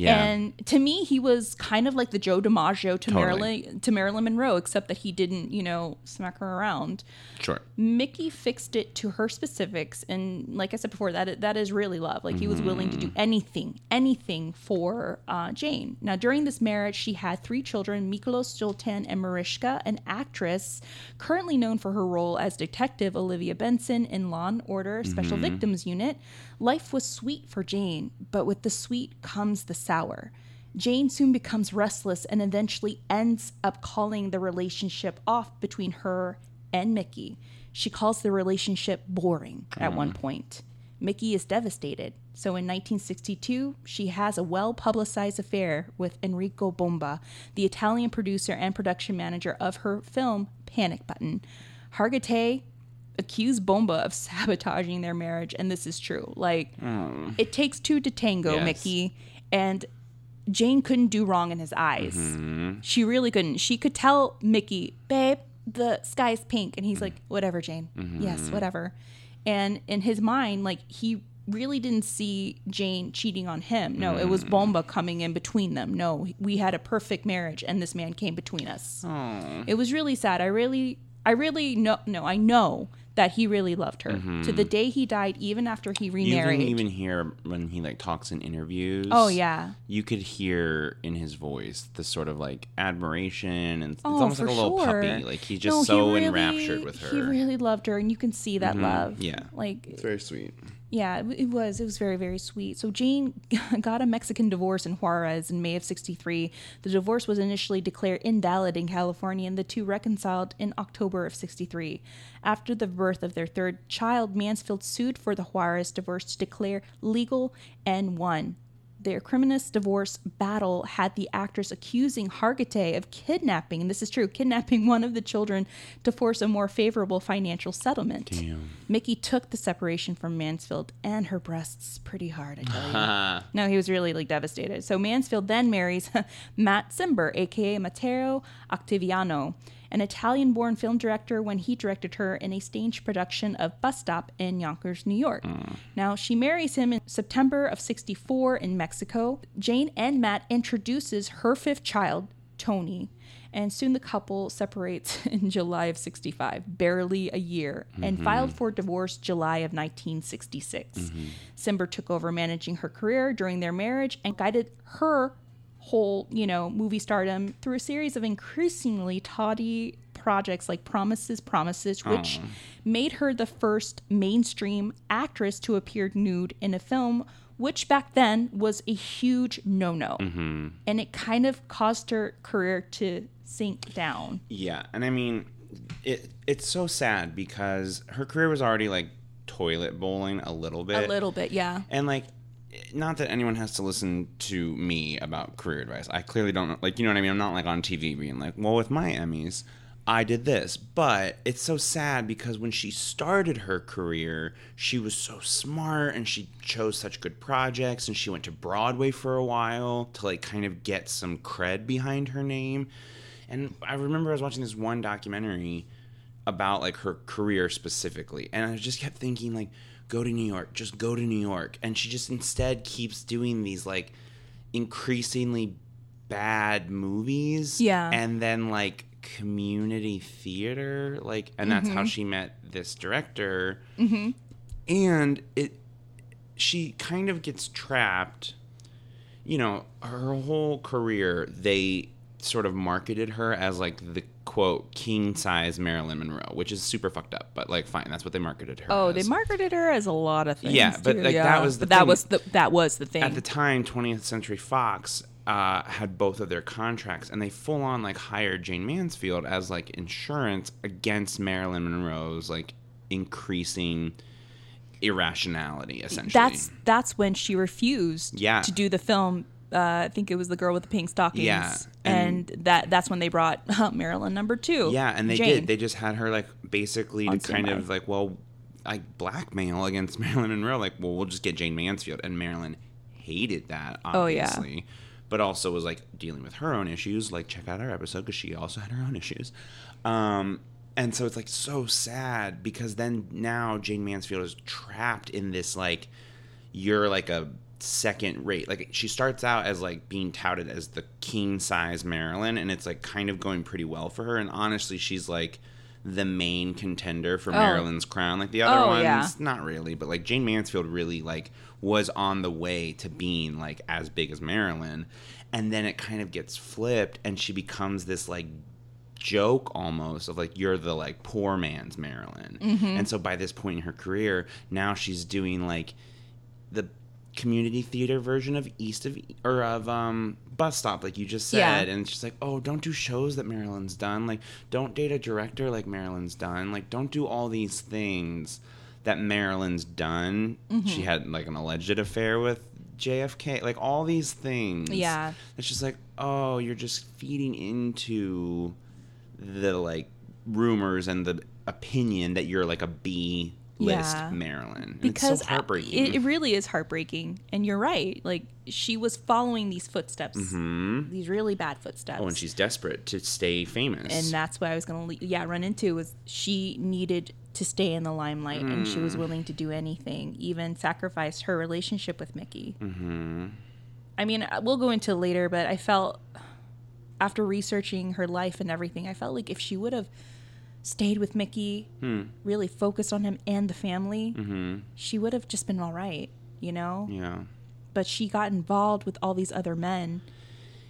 Yeah. And to me, he was kind of like the Joe DiMaggio to Totally. Marilyn to Marilyn Monroe, except that he didn't, you know, smack her around. Sure. Mickey fixed it to her specifics, and like I said before, that that is really love. Like he was willing to do anything, anything for uh, Jayne. Now, during this marriage, she had three children: Miklos, Zoltan, and Mariska, an actress currently known for her role as Detective Olivia Benson in Law and Order Special Victims Unit. Life was sweet for Jayne, but with the sweet comes the sour. Jayne soon becomes restless and eventually ends up calling the relationship off between her and Mickey. She calls the relationship boring at mm. one point. Mickey is devastated. So in 1962, she has a well publicized affair with Enrico Bomba, the Italian producer and production manager of her film Panic Button. Hargitay accused Bomba of sabotaging their marriage, and this is true. Like, it takes two to tango, Yes. Mickey. And Jayne couldn't do wrong in his eyes. Mm-hmm. She really couldn't. She could tell Mickey, babe, the sky's pink. And he's like, whatever, Jayne. Mm-hmm. Yes, whatever. And in his mind, like, he really didn't see Jayne cheating on him. No, it Mm. was Bomba coming in between them. No, we had a perfect marriage, and this man came between us. It was really sad. I really, I really know, no, I know that he really loved her to the day he died, even after he remarried. You remarried. can even hear when he like talks in interviews. oh, yeah. You could hear in his voice the sort of like admiration and it's Oh, almost for like a little sure. puppy. Like he's just No, he so really- enraptured with her. Mm-hmm. He really loved her, and you can see that love. yeah. like it's very sweet. Yeah, it, was. It was very, very sweet. So Jayne got a Mexican divorce in Juarez in May of '63. The divorce was initially declared invalid in California, and the two reconciled in October of '63. After the birth of their third child, Mansfield sued for the Juarez divorce to declare legal and won. Their criminous divorce battle had the actress accusing Hargitay of kidnapping, and this is true, kidnapping one of the children to force a more favorable financial settlement. Damn. Mickey took the separation from Mansfield and her breasts pretty hard, I tell you. no, he was really like devastated. So Mansfield then marries Matt Cimber, aka Matteo Ottaviano, an Italian born film director when he directed her in a stage production of Bus Stop in Yonkers, New York. Mm. Now, she marries him in September of 64 in Mexico. Jayne and Matt introduces her fifth child, Tony, and soon the couple separates in July of 65, barely a year, and mm-hmm. filed for divorce July of 1966. Mm-hmm. Cimber took over managing her career during their marriage and guided her whole, you know, movie stardom through a series of increasingly tawdry projects like Promises, Promises, which uh-huh. made her the first mainstream actress to appear nude in a film, which back then was a huge no no. Mm-hmm. And it kind of caused her career to sink down. Yeah, and I mean, it it's so sad because her career was already like toilet bowling a little bit. A little bit, yeah. And like, not that anyone has to listen to me about career advice. I clearly don't like, you know what I mean. I'm not like on TV being like, well, with my Emmys, I did this. But it's so sad because when she started her career, she was so smart and she chose such good projects and she went to Broadway for a while to like kind of get some cred behind her name. And I remember I was watching this one documentary about like her career specifically and i just kept thinking like go to new york just go to new york. And she just instead keeps doing these like increasingly bad movies Yeah. and then like community theater like and that's how mm-hmm. she met this director. Mm-hmm. And it she kind of gets trapped. You know her whole career they sort of marketed her as like the quote king size marilyn monroe which is super fucked up but like fine that's what they marketed her Oh, as. they marketed her as a lot of things. Yeah, but, too, like, that was the that thing. was the that was the thing. at the time 20th century fox uh, had both of their contracts and they full on like hired jayne mansfield as like insurance against marilyn monroe's like increasing irrationality essentially that's that's when she refused Yeah. to do the film uh, I think it was the girl with the pink stockings. Yeah, and, and- that that's when they brought uh, Marilyn number two. Yeah, and they Jayne. did. They just had her like basically to kind of like, well, like blackmail against Marilyn Monroe. Like, well, we'll just get Jayne Mansfield, and Marilyn hated that, Oh, yeah. obviously, but also was like dealing with her own issues. Like, check out our episode because she also had her own issues. Um, and so it's like so sad because then now Jayne Mansfield is trapped in this like, you're like a second rate. Like she starts out as like being touted as the king size Marilyn, and it's like kind of going pretty well for her. And honestly, she's like the main contender for Marilyn's crown. Like the other Oh, ones, yeah. not really, but like Jayne Mansfield really like was on the way to being like as big as Marilyn, and then it kind of gets flipped, and she becomes this like joke almost of like you're the like poor man's Marilyn. Mm-hmm. And so by this point in her career, now she's doing like the community theater version of East of or of um bus stop like you just said Yeah. and she's like oh don't do shows that Marilyn's done like don't date a director like Marilyn's done like don't do all these things that Marilyn's done Mm-hmm. she had like an alleged affair with JFK like all these things Yeah. it's just like oh you're just feeding into the like rumors and the opinion that you're like a B list Yeah. Marilyn. Because it's so heartbreaking. It, it really is heartbreaking, and you're right. Like she was following these footsteps, these really bad footsteps. Mm-hmm. oh, and she's desperate to stay famous. and that's what I was gonna le- yeah run into was she needed to stay in the limelight, and she Mm. was willing to do anything, even sacrifice her relationship with Mickey. Mm-hmm. I mean, uh, we'll go into later, but I felt after researching her life and everything, I felt like if she would have stayed with Mickey, Hmm. really focused on him and the family, she would have just been all right, you know. Mm-hmm. yeah. But she got involved with all these other men,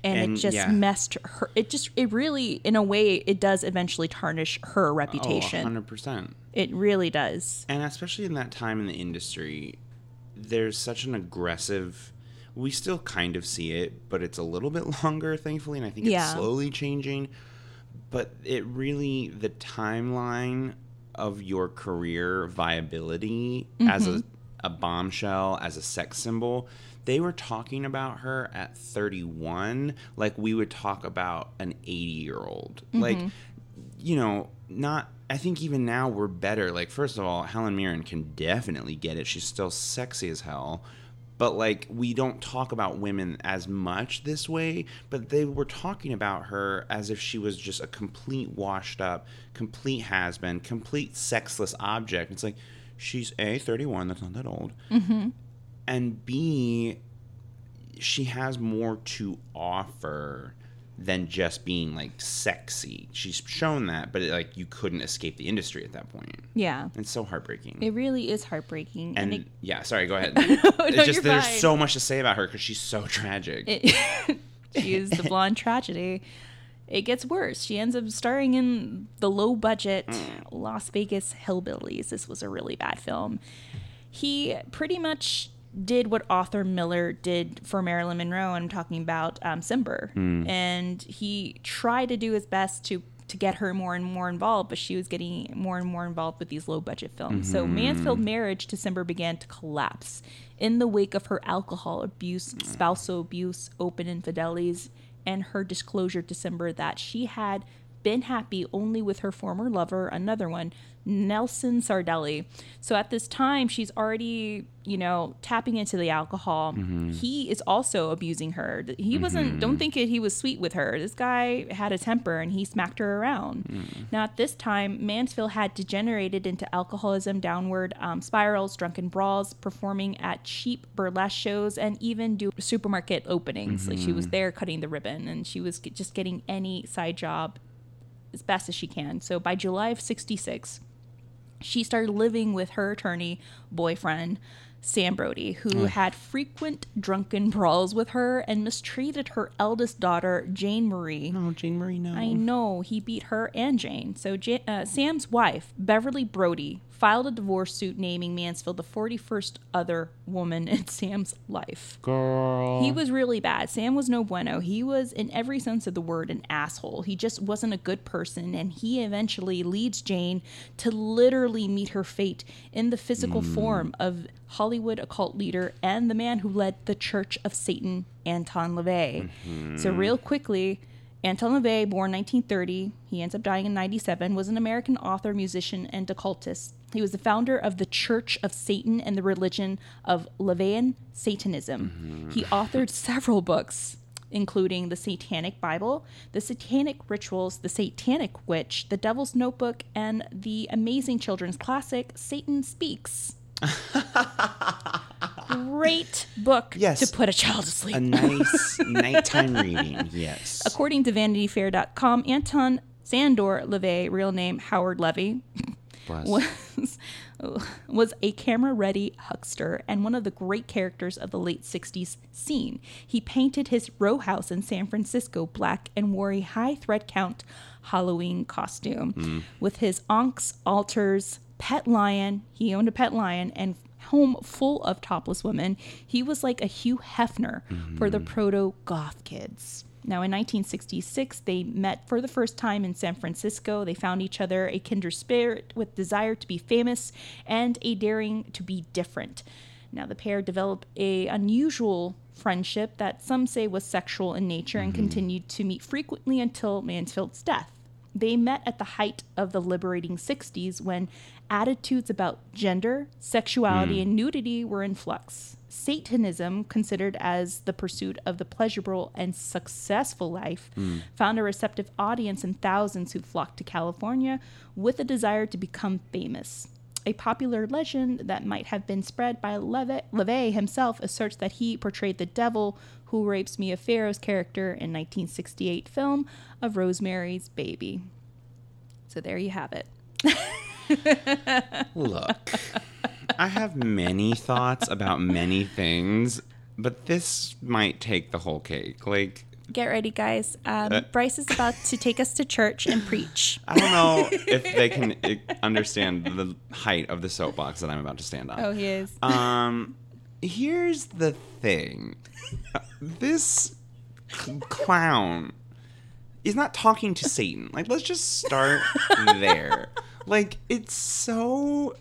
and, And, it just yeah. messed her. It just, it really, in a way, it does eventually tarnish her Oh, reputation. 100%. it really does. And especially in that time in the industry, there's such an aggressive. We still kind of see it, but it's a little bit longer, thankfully, and I think it's Yeah. slowly changing. But it really, the timeline of your career viability as a, mm-hmm. a bombshell, as a sex symbol, they were talking about her at 31 like we would talk about an 80 year old. Mm-hmm. Like, you know, not. I think even now we're better. Like, first of all, Helen Mirren can definitely get it. She's still sexy as hell. But like, we don't talk about women as much this way. But they were talking about her as if she was just a complete washed up, complete has been, complete sexless object. It's like she's a thirty one. That's not that old. Mm-hmm. And B, she has more to offer than just being like sexy. She's shown that, but like you couldn't escape the industry at that point. Yeah, It's so heartbreaking. it really is heartbreaking, and, and it, yeah, sorry, go ahead. no, it's you're just there's fine. so much to say about her because she's so tragic. it she is the blonde tragedy. It gets worse. She ends up starring in the low budget mm. Las Vegas Hillbillies. This was a really bad film. He pretty much did what Arthur Miller did for Marilyn Monroe. I'm talking about um, Cimber, and he tried to do his best to to get her more and more involved, but she was getting more and more involved with these low budget films. So Mansfield's marriage to Cimber began to collapse in the wake of her alcohol abuse, spousal abuse, open infidelities, and her disclosure to Cimber that she had been happy only with her former lover, another one, Nelson Sardelli. So at this time, she's already, you know, tapping into the alcohol. Mm-hmm. He is also abusing her. He wasn't, mm-hmm. don't think it, he was sweet with her. This guy had a temper and he smacked her around. Mm. Now, at this time, Mansfield had degenerated into alcoholism, downward um, spirals, drunken brawls, performing at cheap burlesque shows, and even do supermarket openings. Like she was mm-hmm. there cutting the ribbon and she was just getting any side job as best as she can. So by July of 66, she started living with her attorney boyfriend, Sam Brody, who had frequent drunken brawls with her and mistreated her eldest daughter, Jayne Marie. oh, Jayne Marie, no. I know he beat her and Jayne. So Ja- uh, Sam's wife, Beverly Brody, filed a divorce suit naming Mansfield the 41st other woman in Sam's life. Girl. He was really bad. Sam was no bueno. He was, in every sense of the word, an asshole. He just wasn't a good person, and he eventually leads Jayne to literally meet her fate in the physical mm. form of Hollywood occult leader and the man who led the Church of Satan, Anton LaVey. So, mm-hmm. real quickly, Anton LaVey, born 1930, he ends up dying in 97, was an American author, musician, and occultist. He was the founder of the Church of Satan and the religion of LaVeyan Satanism. Mm-hmm. He authored several books, including The Satanic Bible, The Satanic Rituals, The Satanic Witch, The Devil's Notebook, and the amazing children's classic, Satan Speaks. great book Yes. to put a child to sleep. A nice nighttime reading. Yes. According to VanityFair.com, Anton Szandor LaVey, real name Howard Levey, Was was a camera-ready huckster and one of the great characters of the late 60s scene. He painted his row house in San Francisco black and wore a high thread count Halloween costume. Hmm. With his ankhs, altars, pet lion, he owned a pet lion and home full of topless women. He was like a Hugh Hefner for the hmm. proto goth kids. Now, in 1966, they met for the first time in San Francisco. They found each other a kindred spirit with desire to be famous and a daring to be different. Now, the pair developed a unusual friendship that some say was sexual in nature and mm-hmm. continued to meet frequently until Mansfield's death. They met at the height of the liberating 60s when attitudes about gender, sexuality, hmm. and nudity were in flux. Satanism, considered as the pursuit of the pleasurable and successful life, hmm. found a receptive audience in thousands who flocked to California with a desire to become famous. A popular legend that might have been spread by Leve- LaVey himself asserts that he portrayed the devil who rapes Mia Farrow's character in 1968 film of Rosemary's Baby. So there you have it. Look, I have many thoughts about many things, but this might take the whole cake. Like, Get ready, guys. Um, Bryce is about to take us to church and preach. I don't know if they can eh, understand the height of the soapbox that I'm about to stand on. Oh, he is. Um, here's the thing. This c- clown is not talking to Satan. Like, let's just start there. Like, it's so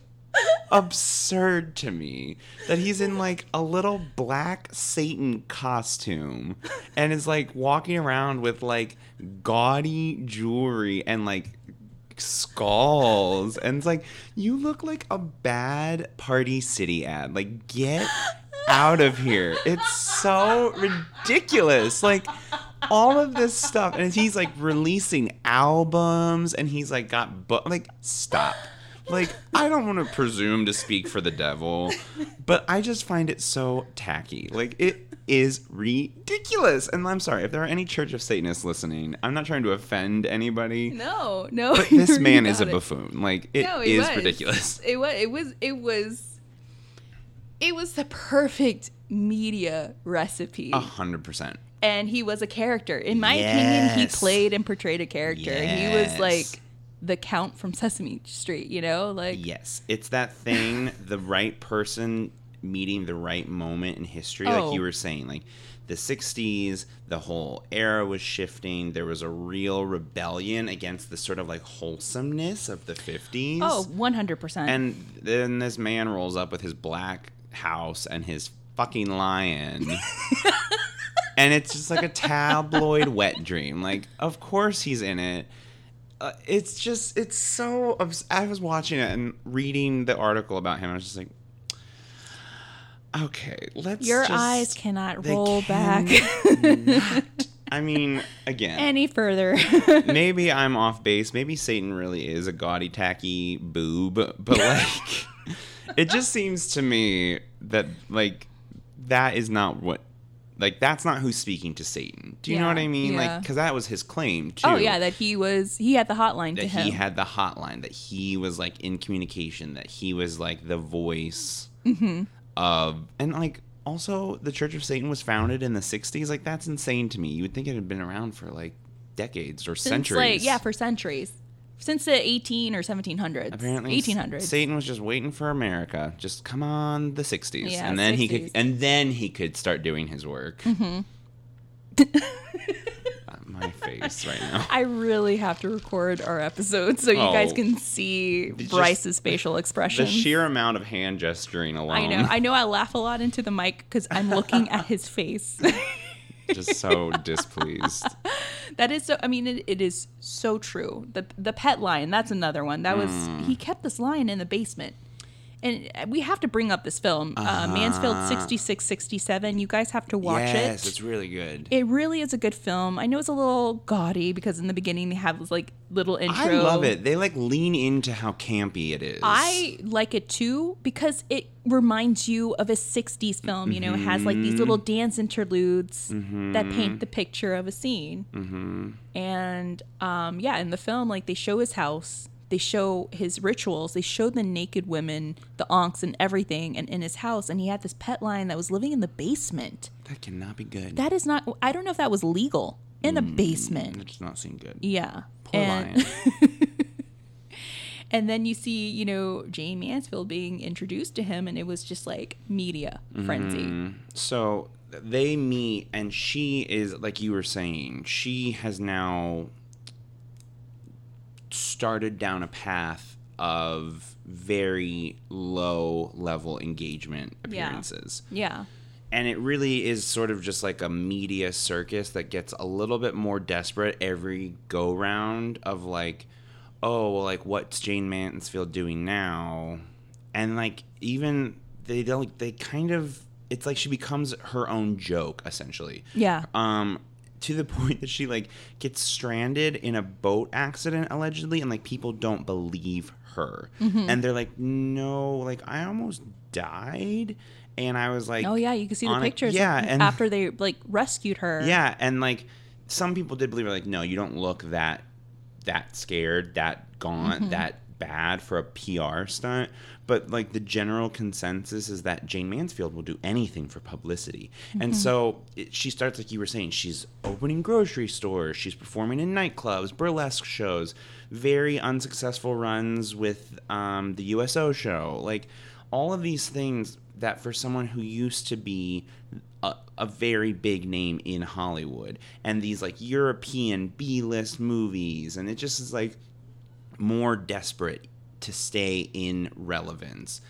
absurd to me that he's in like a little black Satan costume and is like walking around with like gaudy jewelry and like skulls. And it's like you look like a bad party city ad. Like get out of here. It's so ridiculous. Like all of this stuff. And he's like releasing albums and he's like got bu- like stop like i don't want to presume to speak for the devil but i just find it so tacky like it is ridiculous and i'm sorry if there are any church of satanists listening i'm not trying to offend anybody No, no. but this man is a about it. buffoon like it is No, it was. ridiculous It was. It was. It was. It was the perfect media recipe, a hundred percent and he was a character. In my opinion, he played and portrayed a character. He was like the Count from Sesame Street. You know, like Yes, it's that thing, the right person meeting the right moment in history, like Oh. you were saying, like the 60s, the whole era was shifting. There was a real rebellion against the sort of like wholesomeness of the 50s. oh, one hundred percent. And then this man rolls up with his black house and his fucking lion. and it's just like a tabloid wet dream. Like, of course he's in it. Uh, it's just, it's so. obs- I was watching it and reading the article about him. I was just like, okay, let's. Your just- eyes cannot roll back cannot- I mean, again, any further. maybe I'm off base. Maybe Satan really is a gaudy, tacky boob, but like, it just seems to me that like that is not what. Like that's not who's speaking to Satan. Do you know what I mean? yeah. Like, because that was his claim too. oh yeah, that he was. He had the hotline that to him. he had the hotline. That he was like in communication. That he was like the voice Mm-hmm. of, and like also the Church of Satan was founded in the '60s. Like that's insane to me. You would think it had been around for like decades or Since, centuries. Like, yeah, for centuries. Since the 18 or 1700s. Apparently, 1800s. Satan was just waiting for America. Just come on, the '60s, Yeah, and then he could, and then he could start doing his work. Mm-hmm. Uh, My face right now. I really have to record our episode so you guys Oh. can see Bryce's facial expression. The sheer amount of hand gesturing alone. I know. I know. I laugh a lot into the mic because I'm looking at his face. just so displeased. that is so. I mean, it, it is so true. The the pet lion. That's another one. That was Hmm. he kept this lion in the basement, and we have to bring up this film, uh, Mansfield 66, 67. You guys have to watch yes, it. Yes, it's really good. It really is a good film. I know it's a little gaudy because in the beginning they have this like little intro. I love it. They like lean into how campy it is. I like it too because it reminds you of a 60s film. You know, it has like these little dance interludes that paint the picture of a scene. Mm-hmm. And um, yeah, in the film, like they show his house, they show his rituals, they show the naked women, the ankhs, and everything, and in his house. And he had this pet lion that was living in the basement. that cannot be good. That is not, I don't know if that was legal in a mm, basement. that does not seem good. Yeah. Poor and, lion. and then you see, you know, Jayne Mansfield being introduced to him, and it was just like media frenzy. Mm-hmm. So they meet, and she is like you were saying. She has now started down a path of very low level engagement Yeah. appearances. Yeah. And it really is sort of just like a media circus that gets a little bit more desperate every go round of like, oh, well, like what's Jayne Mansfield doing now? And like even they don't they kind of it's like she becomes her own joke essentially. Yeah. Um to the point that she like gets stranded in a boat accident allegedly and like people don't believe her. Mm-hmm. And they're like, "No, like I almost died." And I was like, Oh yeah, you can see the on a- pictures. yeah, and after they like rescued her. yeah, and like some people did believe her. Like, no, you don't look that that scared, that gaunt, Mm-hmm. that bad for a PR stunt. But like the general consensus is that Jayne Mansfield will do anything for publicity. Mm-hmm. And so it, she starts like you were saying. She's opening grocery stores. She's performing in nightclubs, burlesque shows, very unsuccessful runs with um, the USO show. Like all of these things that for someone who used to be a, a very big name in Hollywood and these like European B list movies, and it just is like more desperate to stay in relevance.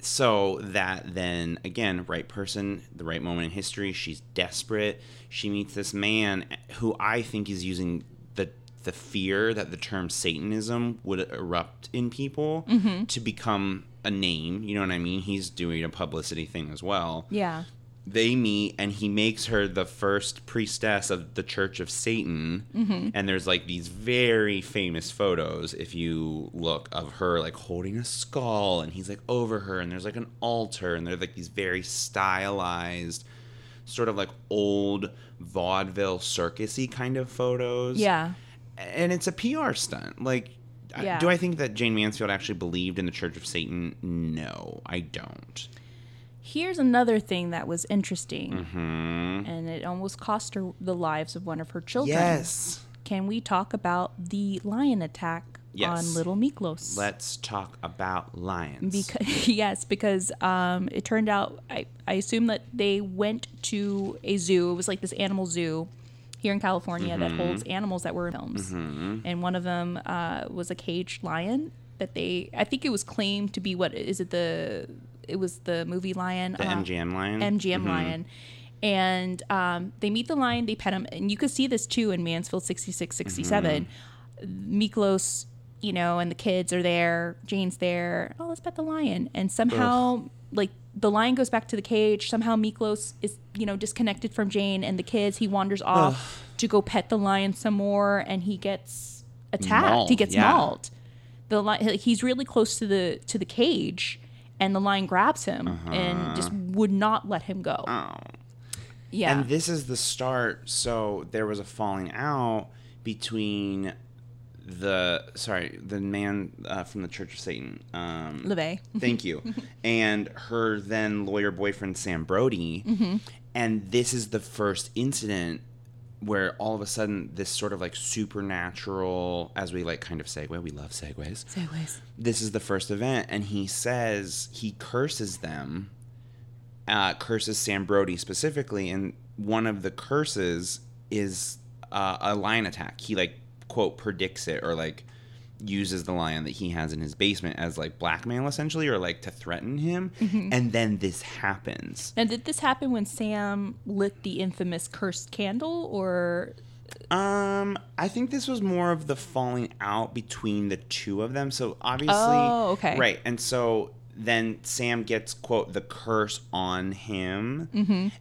So that then again, right person, the right moment in history, she's desperate. She meets this man who I think is using the the fear that the term Satanism would erupt in people mm-hmm. to become a name. You know what I mean? He's doing a publicity thing as well Yeah. They meet and he makes her the first priestess of the church of satan. Mm-hmm. And there's like these very famous photos if you look of her like holding a skull and he's like over her and there's like an altar and they're like these very stylized sort of like old vaudeville circusy kind of photos. Yeah. and it's a pr stunt. Like Yeah. do i think that jayne mansfield actually believed in the church of satan? No i don't Here's another thing that was interesting, hmm and it almost cost her the lives of one of her children. yes Can we talk about the lion attack Yes. on little Miklos? Let's talk about lions. because yes, because um, it turned out I, I assume that they went to a zoo. It was like this animal zoo here in California that holds animals that were in films, and one of them uh, was a caged lion that they. I think it was claimed to be what is it the? It was the movie lion. the uh, MGM lion. MGM lion. And um, they meet the lion, they pet him. And you could see this too in Mansfield 66, 67. Miklos, you know, and the kids are there. Jayne's there. Oh, let's pet the lion. And somehow, like, the lion goes back to the cage. Somehow Miklos is, you know, disconnected from Jayne and the kids. He wanders off to go pet the lion some more and he gets attacked. he gets yeah. mauled. The li- he's really close to the to the cage and the lion grabs him and just would not let him go. Oh. Yeah. And this is the start. So there was a falling out between the sorry the man uh, from the Church of Satan. Um, LaVey. thank you, and her then lawyer boyfriend Sam Brody. Mm-hmm. And this is the first incident where all of a sudden this sort of like supernatural, as we like kind of segue. We love segues. Segues. this is the first event and he says he curses them uh, curses sam brody specifically and one of the curses is uh, a lion attack he like quote predicts it or like uses the lion that he has in his basement as like blackmail essentially or like to threaten him. And then this happens. Now, did this happen when Sam lit the infamous cursed candle, or? Um i think this was more of the falling out between the two of them. So obviously Oh, okay. right and so then Sam gets quote the curse on him,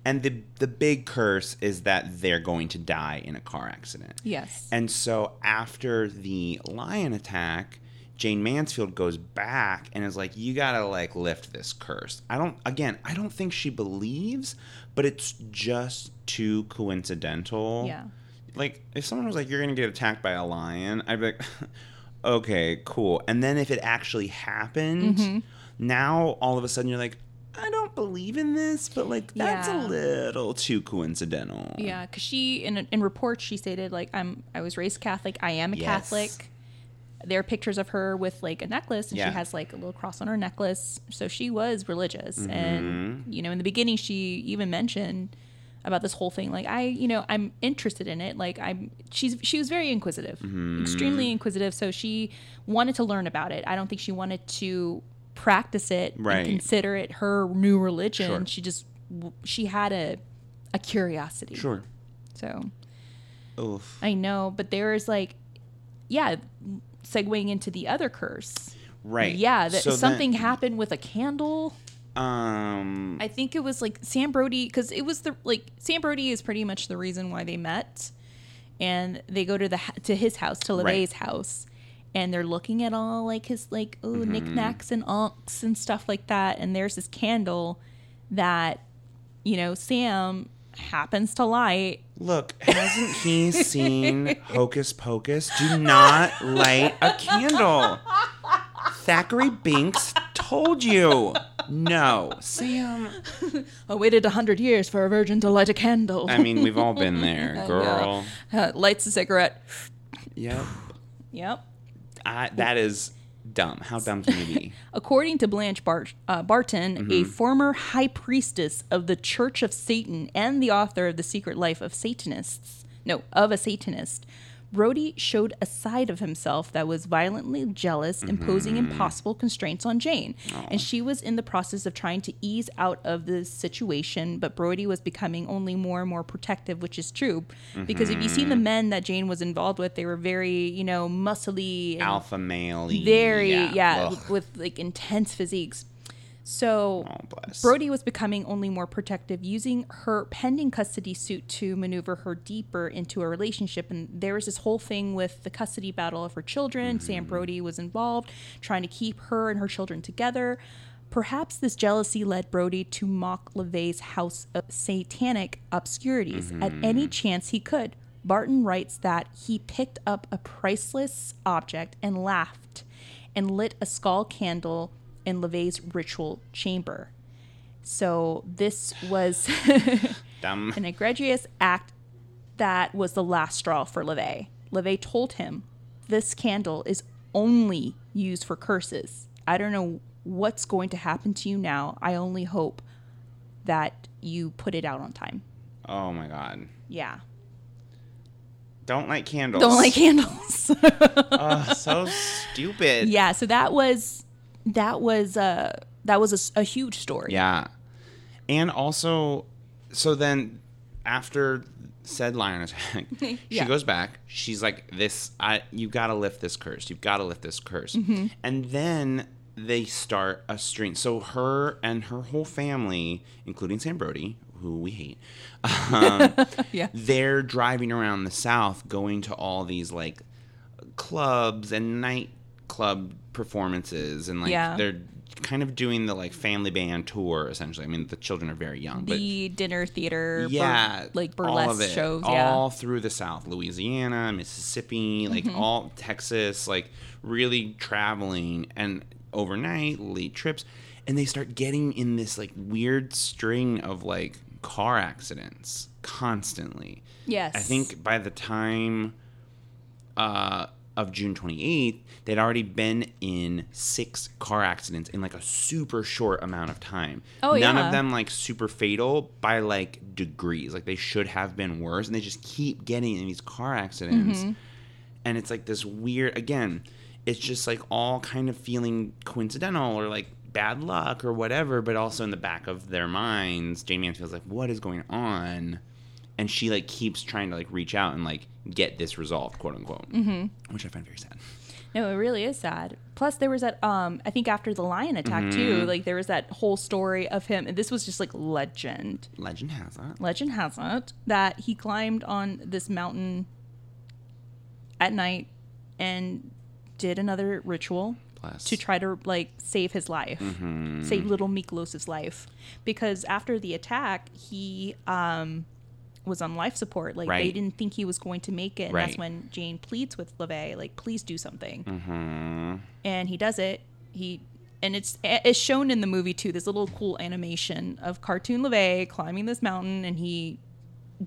and the the big curse is that they're going to die in a car accident. Yes. And so after the lion attack, Jayne Mansfield goes back and is like, "You gotta like lift this curse." I don't. Again, I don't think she believes, but it's just too coincidental. Yeah. Like if someone was like, "You're gonna get attacked by a lion," I'd be like, "Okay, cool." And then if it actually happened, Mm-hmm. Now all of a sudden you're like. I don't believe in this, but like that's Yeah. a little too coincidental. Yeah, because she in in reports she stated like I'm I was raised Catholic. I am a Yes. Catholic. There are pictures of her with like a necklace, and Yeah. she has like a little cross on her necklace. So she was religious, Mm-hmm. and you know, in the beginning, she even mentioned about this whole thing. Like I, you know, I'm interested in it. Like I'm, she's she was very inquisitive, Mm-hmm. extremely inquisitive. So she wanted to learn about it. I don't think she wanted to practice it Right. and consider it her new religion. Sure. She just she had a a curiosity. Sure. So Oof. I know, but there is like, yeah, segueing into the other curse. Right. Yeah, that So something happened with a candle. Um. I think it was like Sam Brody because it was the like Sam Brody is pretty much the reason why they met, and they go to the to his house to Right. House, and they're looking at all like his like oh Mm-hmm. knickknacks and ankhs and stuff like that, and there's this candle that you know Sam happens to light. Look, hasn't he seen Hocus Pocus? Do not light a candle. Thackery Binx told you. No, Sam. I waited a hundred years for a virgin to light a candle. I mean, we've all been there, girl. Uh, lights a cigarette. Yep. Yep. I, that is dumb. How dumb can you be? According to Blanche Bart- uh, Barton, Mm-hmm. a former high priestess of the Church of Satan and the author of The Secret Life of Satanists, no, of a Satanist, Brody showed a side of himself that was violently jealous, imposing Mm-hmm. impossible constraints on Jayne. Oh. And she was in the process of trying to ease out of the situation, but Brody was becoming only more and more protective, which is true. Because if you see Mm-hmm. the men that Jayne was involved with, they were very, you know, muscly Alpha male. very yeah, with, with like intense physiques so Oh, brody was becoming only more protective using her pending custody suit to maneuver her deeper into a relationship. And there was this whole thing with the custody battle of her children. Mm-hmm. sam brody was involved trying to keep her and her children together. Perhaps this jealousy led Brody to mock LaVey's house of satanic obscurities. At any chance he could. Barton writes that he picked up a priceless object and laughed and lit a skull candle in LaVey's ritual chamber. So this was Dumb. an egregious act that was the last straw for LaVey. LaVey told him, This candle is only used for curses. I don't know what's going to happen to you now. I only hope that you put it out on time. Oh my god. Yeah. Don't light candles. Don't like candles. Ugh, so stupid. yeah, so that was that was uh that was a huge story. Yeah. And also, so then after said lion attack, she Yeah. goes back. She's like, "This, I, you got to lift this curse. You've got to lift this curse." Mm-hmm. And then they start a string. So her and her whole family, including Sam Brody, who we hate, um, Yeah. they're driving around the South, going to all these like clubs and nightclub performances, and like Yeah. they're kind of doing the like family band tour essentially. I mean, the children are very young, but The dinner theater, bur- yeah, like all burlesque shows. all yeah. Mm-hmm. through the South, Louisiana, Mississippi, like all Texas, like really traveling and overnight late trips, and they start getting in this like weird string of like car accidents constantly. Yes. I think by the time uh, of June 28th, they'd already been in six car accidents in like a super short amount of time. Oh, None yeah. of them like super fatal by like degrees. Like they should have been worse, and they just keep getting in these car accidents. Mm-hmm. And it's like this weird, again, it's just like all kind of feeling coincidental or like bad luck or whatever, but also in the back of their minds, Jayne Mansfield's like, what is going on? And she like keeps trying to like reach out and like get this resolved, quote unquote, mm-hmm. which I find very sad. No, it really is sad. Plus, there was that. Um, I think after the lion attack Mm-hmm. too, like there was that whole story of him, and this was just like legend. Legend has it. Legend has it that he climbed on this mountain at night and did another ritual Bless. to try to like save his life, Mm-hmm. save little Miklos's life, because after the attack, he um was on life support. Like they didn't think he was going to make it, and that's when Jayne pleads with LaVey, like, please do something, Mm-hmm. and he does it. He and it's it's shown in the movie too. This little cool animation of cartoon LaVey climbing this mountain, and he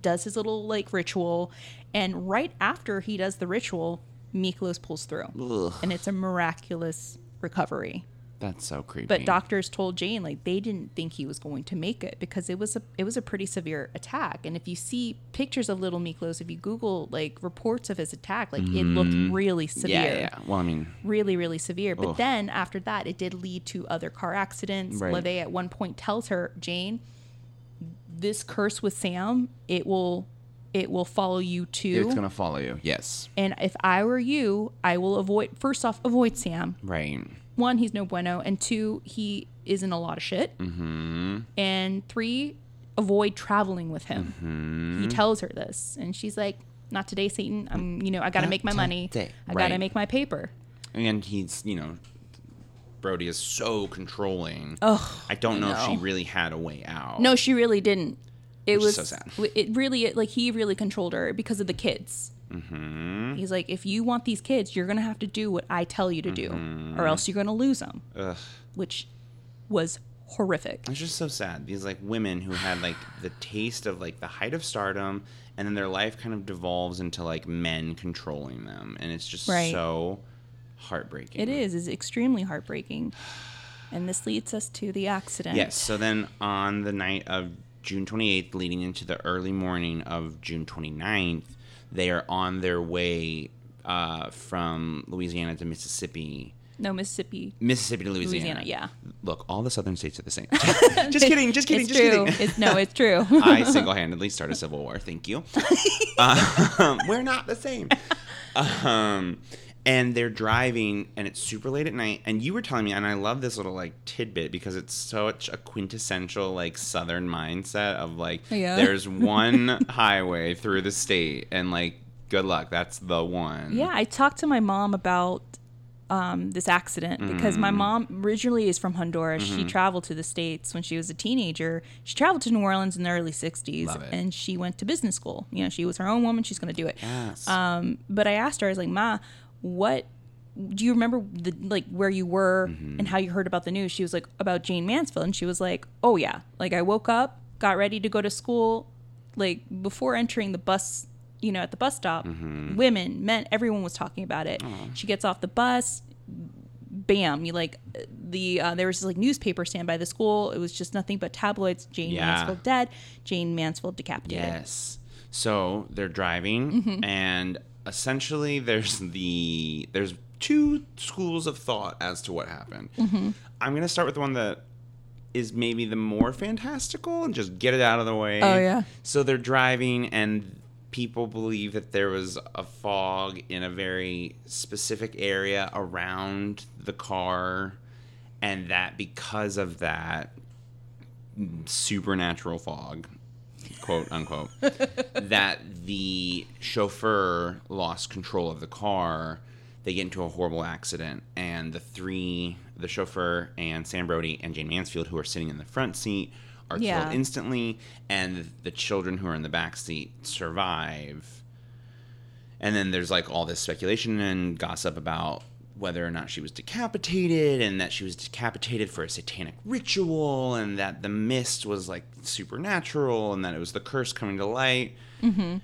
does his little like ritual, and right after he does the ritual, Miklos pulls through, Ugh, and it's a miraculous recovery. That's so creepy. But doctors told Jayne like they didn't think he was going to make it because it was a it was a pretty severe attack. And if you see pictures of little Miklos, if you Google like reports of his attack, like it looked really severe, Mm-hmm. yeah, yeah. Well, I mean, really really severe. But Ugh. then after that, it did lead to other car accidents. Right. LaVey at one point tells her, Jayne, this curse with Sam, it will it will follow you too. it's gonna follow you. Yes. and if I were you, I will avoid first off avoid Sam Right. One, he's no bueno, and two, he is in a lot of shit. Mm-hmm. And three, avoid traveling with him. Mm-hmm. He tells her this, and she's like, "Not today, Satan. I'm, you know, I got to make my money. today." I got to make my paper." And he's, you know, Brody is so controlling. Oh, I don't know, if she really had a way out. no, she really didn't. It Which was so sad. It really like he really controlled her because of the kids. Mm-hmm. He's like, if you want these kids, you're gonna have to do what I tell you to do, Mm-hmm. or else you're gonna lose them, Ugh. which was horrific. It's just so sad. These like women who had like the taste of like the height of stardom, and then their life kind of devolves into like men controlling them, and it's just Right. so heartbreaking. It is It's extremely heartbreaking, and this leads us to the accident. Yes. So then on the night of June 28th, leading into the early morning of June 29th, they are on their way uh, from Louisiana to Mississippi. No, Mississippi, Mississippi to Louisiana. Louisiana. Yeah, Look, all the southern states are the same. just kidding. Just kidding. it's just true. kidding. It's, no, it's true. I single-handedly start a civil war. Thank you. Um, we're not the same. Um, and they're driving, and it's super late at night. And you were telling me, and I love this little like tidbit because it's such a quintessential like Southern mindset of like, Yeah. there's one highway through the state, and like, good luck. That's the one. yeah, I talked to my mom about um, this accident because Mm. my mom originally is from Honduras. Mm-hmm. She traveled to the states when she was a teenager. She traveled to New Orleans in the early '60s, and she went to business school. You know, she was her own woman. She's going to do it. Yes. Um, but I asked her, I was like, Ma, what do you remember the like where you were Mm-hmm. and how you heard about the news? She was like, about Jayne Mansfield. And she was like, Oh yeah. Like I woke up, got ready to go to school, like before entering the bus, you know, at the bus stop, Mm-hmm. women, men, everyone was talking about it. She gets off the bus, bam, you like the uh, there was this like newspaper stand by the school. It was just nothing but tabloids. Jayne Yeah. Mansfield dead. Jayne Mansfield decapitated. Yes. So they're driving, Mm-hmm. and essentially, there's the there's two schools of thought as to what happened. Mm-hmm. I'm gonna start with the one that is maybe the more fantastical and just get it out of the way. Oh, yeah. So they're driving, and people believe that there was a fog in a very specific area around the car, and that because of that supernatural fog, quote unquote, that the chauffeur lost control of the car. They get into a horrible accident, and the three the chauffeur and Sam Brody and Jayne Mansfield, who are sitting in the front seat, are Yeah. killed instantly, and the children who are in the back seat survive. And then there's like all this speculation and gossip about whether or not she was decapitated and that she was decapitated for a satanic ritual and that the mist was like supernatural and that it was the curse coming to light. Mm-hmm.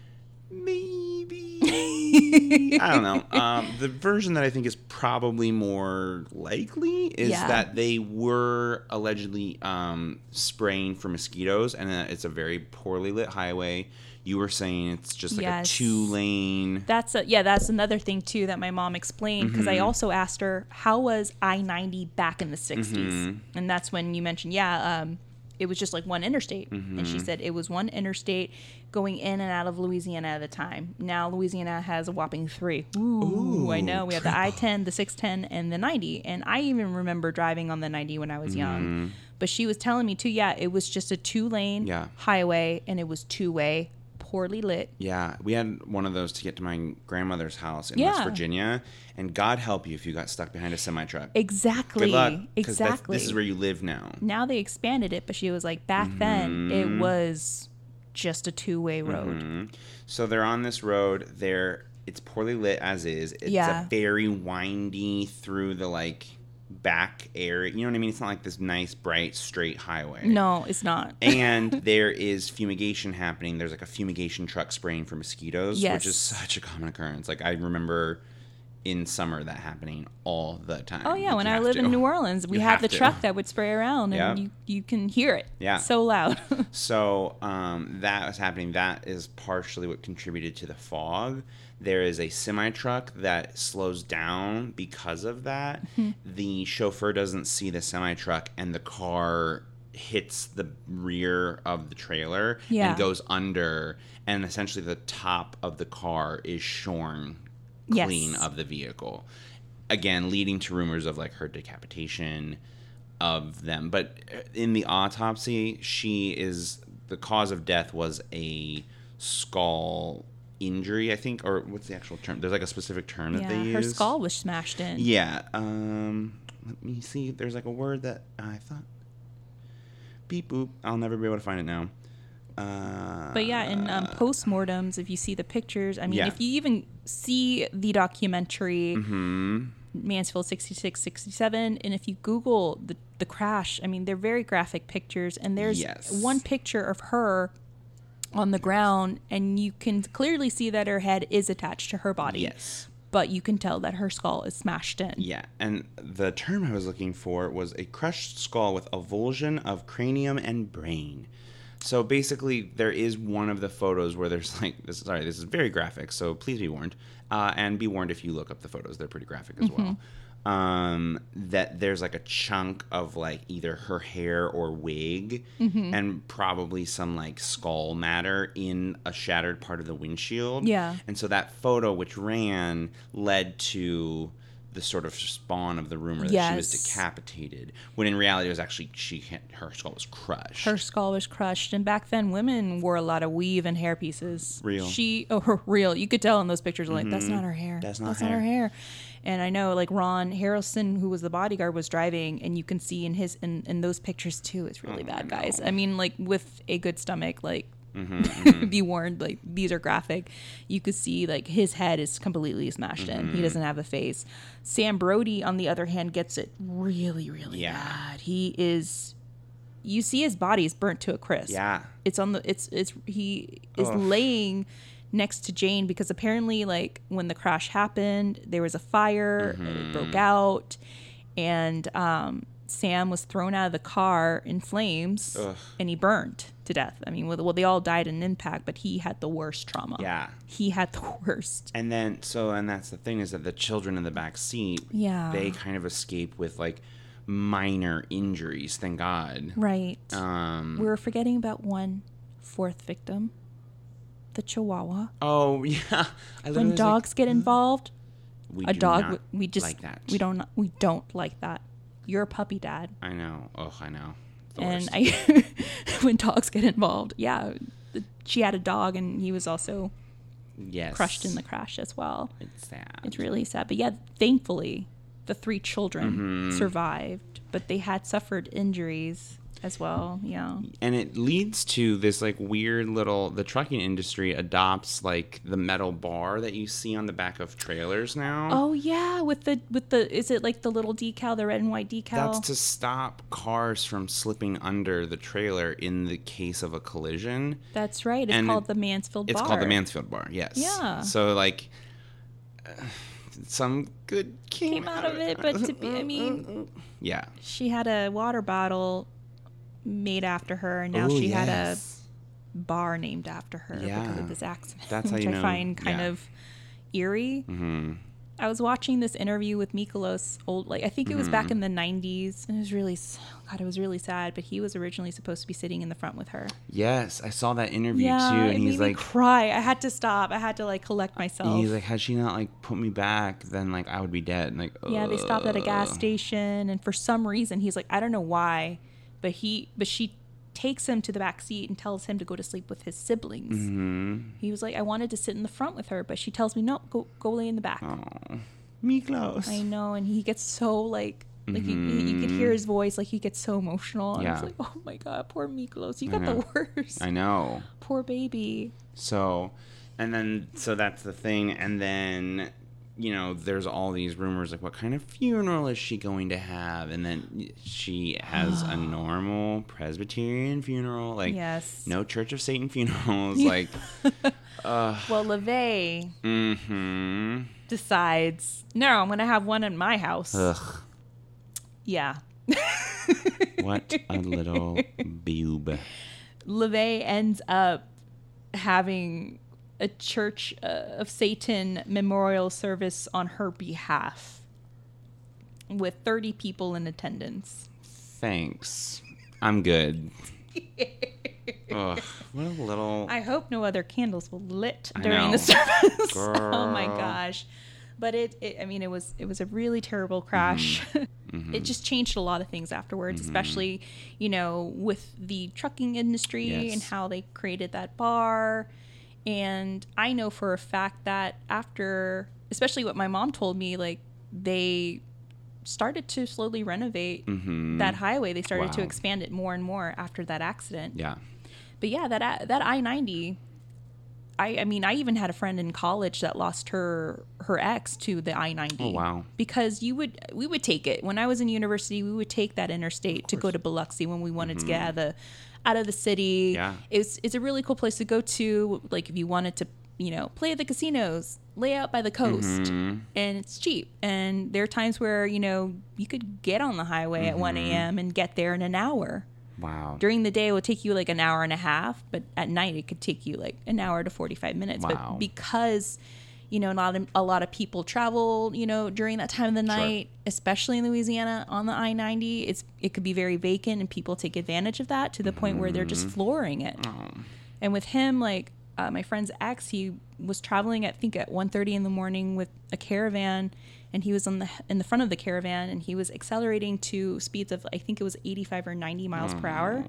Maybe. I don't know. Um, the version that I think is probably more likely is Yeah. that they were allegedly um, spraying for mosquitoes and that it's a very poorly lit highway. You were saying it's just like Yes. a two lane. That's a, yeah, that's another thing too that my mom explained because I Mm-hmm. also asked her how was I ninety back in the 60s Mm-hmm. and that's when you mentioned yeah, um, it was just like one interstate. And she said it was one interstate going in and out of Louisiana at a time. Now Louisiana has a whopping three. Ooh, I know. We have the I 10, the 610, and the 90. And I even remember driving on the 90 when I was young. But she was telling me too, yeah, it was just a two lane Yeah. highway and it was two way, poorly lit. Yeah, we had one of those to get to my grandmother's house in Yeah. West Virginia, and God help you if you got stuck behind a semi truck. Exactly. Good luck, exactly. This is where you live now. now they expanded it, but she was like, back then it mm-hmm. was just a two way road. Mm-hmm. So they're on this road. They're it's poorly lit as is. It's Yeah. a very windy through the like back area. You know what I mean? It's not like this nice, bright, straight highway. No, it's not. and there is fumigation happening. There's like a fumigation truck spraying for mosquitoes, Yes. which is such a common occurrence. Like I remember in summer that happening all the time. Oh yeah, You when I lived to. in New Orleans, we You had have the to. truck that would spray around, and Yep. you you can hear it. Yeah. so loud. So um, that was happening. That is partially what contributed to the fog. There is a semi truck that slows down because of that. Mm-hmm. The chauffeur doesn't see the semi truck, and the car hits the rear of the trailer Yeah. and goes under, and essentially the top of the car is shorn Yes. clean of the vehicle. Again, leading to rumors of like her decapitation of them. But in the autopsy, she is the cause of death was a skull injury, I think, or what's the actual term? There's like a specific term that they yeah, use. her skull was smashed in. Yeah. Um, let me see. There's like a word that I thought. Beep boop. I'll never be able to find it now. Uh, But yeah, in um, postmortems, if you see the pictures, I mean, Yeah. if you even see the documentary hmm Mansfield 66, 67, and if you Google the, the crash, I mean, they're very graphic pictures. And there's Yes. one picture of her on the ground, and you can clearly see that her head is attached to her body. Yes. But you can tell that her skull is smashed in. Yeah, and the term I was looking for was a crushed skull with avulsion of cranium and brain. So basically, there is one of the photos where there's like this. Sorry, this is very graphic, so please be warned. Uh, and be warned if you look up the photos; they're pretty graphic as well. Um, that there's like a chunk of like either her hair or wig, and probably some like skull matter in a shattered part of the windshield. Yeah. And so that photo, which ran, led to the sort of spawn of the rumor that she was decapitated, when in reality it was actually she her skull was crushed. Her skull was crushed, and back then women wore a lot of weave and hair pieces. Real. She, oh, real. You could tell in those pictures, like that's not her hair. Mm-hmm. That's not her hair." hair. And I know, like Ron Harrelson, who was the bodyguard, was driving, and you can see in his in, in those pictures too. It's really bad, guys. I mean, like with a good stomach, like. Mm-hmm, be warned, like these are graphic. You could see like his head is completely smashed in. Mm-hmm. He doesn't have a face. Sam Brody, on the other hand, gets it really, really Yeah. bad. He is you see his body is burnt to a crisp. Yeah. It's on the it's it's he is Ugh. laying next to Jayne because apparently like when the crash happened, there was a fire, Mm-hmm. it broke out, and um Sam was thrown out of the car in flames Ugh. and he burned to death. I mean, well, they all died in impact, but he had the worst trauma. Yeah. He had the worst. And then so and that's the thing is that the children in the back seat, Yeah. they kind of escape with like minor injuries, thank God. Right. Um we were forgetting about one fourth victim, the Chihuahua. Oh yeah. When dogs get involved, we a do dog we just like that. we don't we don't like that. You're a puppy dad, I know. Oh, I know. The and worst. I when dogs get involved, yeah, she had a dog and he was also yes. crushed in the crash as well. It's sad. It's really sad, but yeah, thankfully the three children Mm-hmm. survived, but they had suffered injuries as well. Yeah. and it leads to this like weird little the trucking industry adopts like the metal bar that you see on the back of trailers now Oh yeah, with the with the is it like the little decal, the red and white decal? that's to stop cars from slipping under the trailer in the case of a collision That's right. It's and called it- the Mansfield Bar. it's Bar. called the mansfield bar yes Yeah. so like uh, some good came, Came out of it, but to be, I mean, yeah she had a water bottle made after her, and now Ooh, she had a bar named after her because of this accident, That's which I know- find kind yeah. of eerie. Mhm. I was watching this interview with Miklos old like I think it was back Mm-hmm. in the 90s and it was really god it was really sad but he was originally supposed to be sitting in the front with her. Yes, I saw that interview yeah, too, it and made he's me like, cry. I had to stop. I had to like collect myself. he's like, had she not like put me back, then like I would be dead. Like, yeah, they stopped at a gas station and for some reason he's like I don't know why, but he but she takes him to the back seat and tells him to go to sleep with his siblings. Mm-hmm. He was like I wanted to sit in the front with her, but she tells me no, go go lay in the back. Oh, Miklos. I know, and he gets so like like you, you could hear his voice, like he gets so emotional. And I was Mm-hmm. Yeah. like, oh my god, poor Miklos, you got the worst. I know. Poor baby. So, and then so that's the thing, and then you know there's all these rumors like what kind of funeral is she going to have, and then she has a normal Presbyterian funeral, like Yes. no Church of Satan funerals, like Well, LaVey mm-hmm. decides, no, I'm gonna have one in my house. Ugh, Yeah. what a little boob. LaVey ends up having a Church uh, of Satan memorial service on her behalf with 30 people in attendance. Thanks, I'm good. Ugh, what a little. I hope no other candles were lit during the service. oh my gosh. But it, it, I mean, it was it was a really terrible crash. Mm-hmm. it just changed a lot of things afterwards, especially you know with the trucking industry Yes. and how they created that bar. And I know for a fact that after, especially what my mom told me, like they started to slowly renovate that highway. They started to Mm-hmm. Expand it more and more after that accident. yeah. But yeah, that that I ninety. I, I mean, I even had a friend in college that lost her her ex to the I ninety. Oh, wow. Because you would we would take it when I was in university. We would take that interstate to go to Biloxi when we wanted to get out of the out of the city. Mm-hmm. Yeah. it's it's a really cool place to go to. Like if you wanted to, you know, play at the casinos, lay out by the coast, Mm-hmm. and it's cheap. And there are times where you know you could get on the highway at one Mm-hmm. a.m. and get there in an hour Wow. during the day it would take you like an hour and a half but at night it could take you like an hour to 45 minutes Wow. but because you know not a, a lot of people travel you know during that time of the night especially in louisiana on the i-90 it's it could be very vacant and people take advantage of that to the point where they're just flooring it. And with him like uh, my friend's ex he was traveling at, i think at 1.30 in the morning with a caravan and he was on the in the front of the caravan and he was accelerating to speeds of i think it was 85 or 90 miles per hour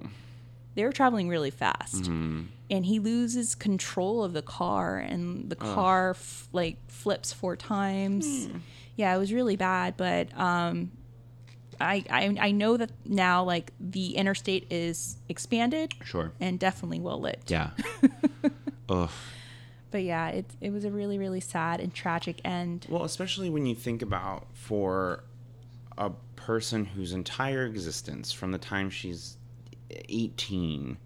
they were traveling really fast and he loses control of the car and the car f- like flips four times yeah it was really bad but um I, I I know that now like the interstate is expanded Sure. and definitely well lit. Yeah. Ugh. But yeah, it it was a really really sad and tragic end. Well, especially when you think about for a person whose entire existence, from the time she's 18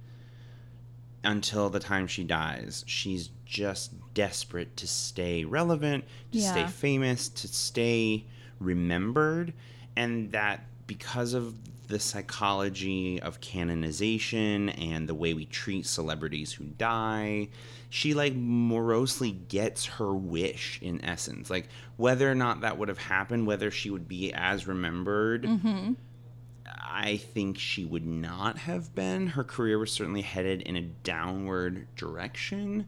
until the time she dies, she's just desperate to stay relevant, to stay famous, to stay remembered, and that because of the psychology of canonization and the way we treat celebrities who die, she like morosely gets her wish in essence. Like whether or not that would have happened, whether she would be as remembered, mm-hmm. I think she would not have been. Her career was certainly headed in a downward direction.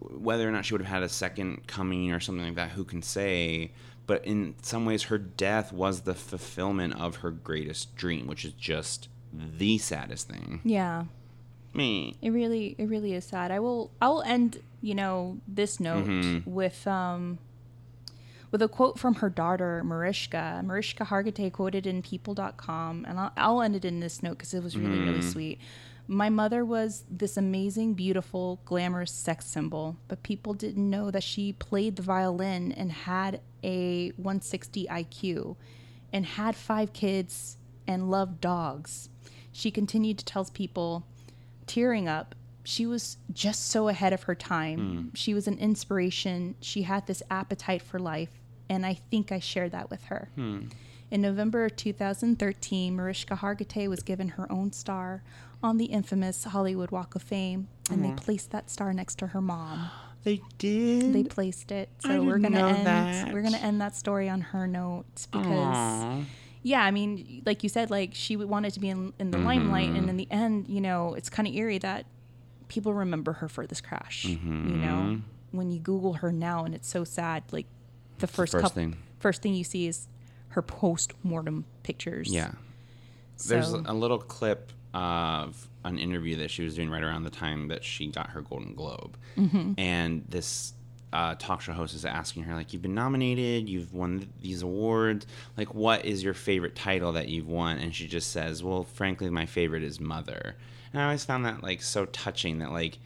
Whether or not she would have had a second coming or something like that, who can say? But in some ways, her death was the fulfillment of her greatest dream, which is just the saddest thing. Yeah. Me. It really it really is sad. I will I will end, you know, this note Mm-hmm. with um with a quote from her daughter Mariska. Mariska Hargitay quoted in people.com and I'll, I'll end it in this note cuz it was really really Mm-hmm. sweet. My mother was this amazing, beautiful, glamorous sex symbol, but people didn't know that she played the violin and had a 160 IQ and had five kids and loved dogs. She continued to tell people tearing up. She was just so ahead of her time. She was an inspiration. She had this appetite for life, and I think I shared that with her. In November of 2013, Mariska Hargitay was given her own star on the infamous Hollywood Walk of Fame, and they placed that star next to her mom. They did. They placed it. So we're gonna end that. we're gonna end that story on her note because Aw. yeah, I mean, like you said, like she wanted to be in, in the limelight, Mm-hmm. and in the end, you know, it's kind of eerie that people remember her for this crash. You Mm-hmm. know, when you Google her now, and it's so sad. Like the first, first couple, thing. first thing you see is her post mortem pictures. Yeah. There's a little clip of an interview that she was doing right around the time that she got her Golden Globe. Mm-hmm. And this uh, talk show host is asking her, like, you've been nominated, you've won th- these awards. Like, what is your favorite title that you've won? And she just says, well, frankly, my favorite is Mother. And I always found that, like, so touching that, like,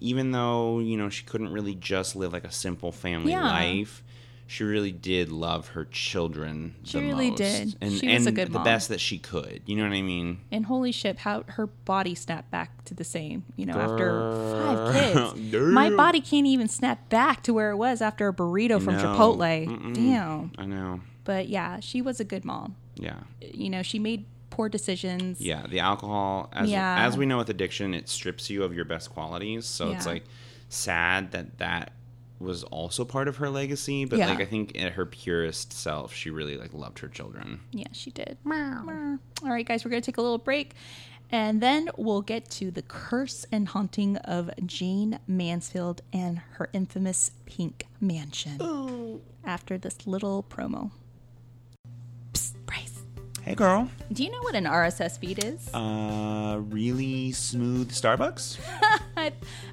even though, you know, she couldn't really just live, like, a simple family Yeah. life, she really did love her children She the really most. did. And, She was a good the mom. best that she could. You know what I mean? And holy shit, how her body snapped back to the same, you know, after five kids. My body can't even snap back to where it was after a burrito from No. Chipotle. Mm-mm. Damn. I know. But yeah, she was a good mom. Yeah. You know, she made poor decisions. Yeah. The alcohol, as, Yeah. as we know with addiction, it strips you of your best qualities. So it's like sad that that was also part of her legacy. But Yeah. like, I think at her purest self, she really like loved her children. Yeah, she did. Meow. All right, guys, we're going to take a little break. And then we'll get to the curse and haunting of Jayne Mansfield and her infamous pink mansion after this little promo. Hey, girl. do you know what an RSS feed is? Uh, really smooth Starbucks?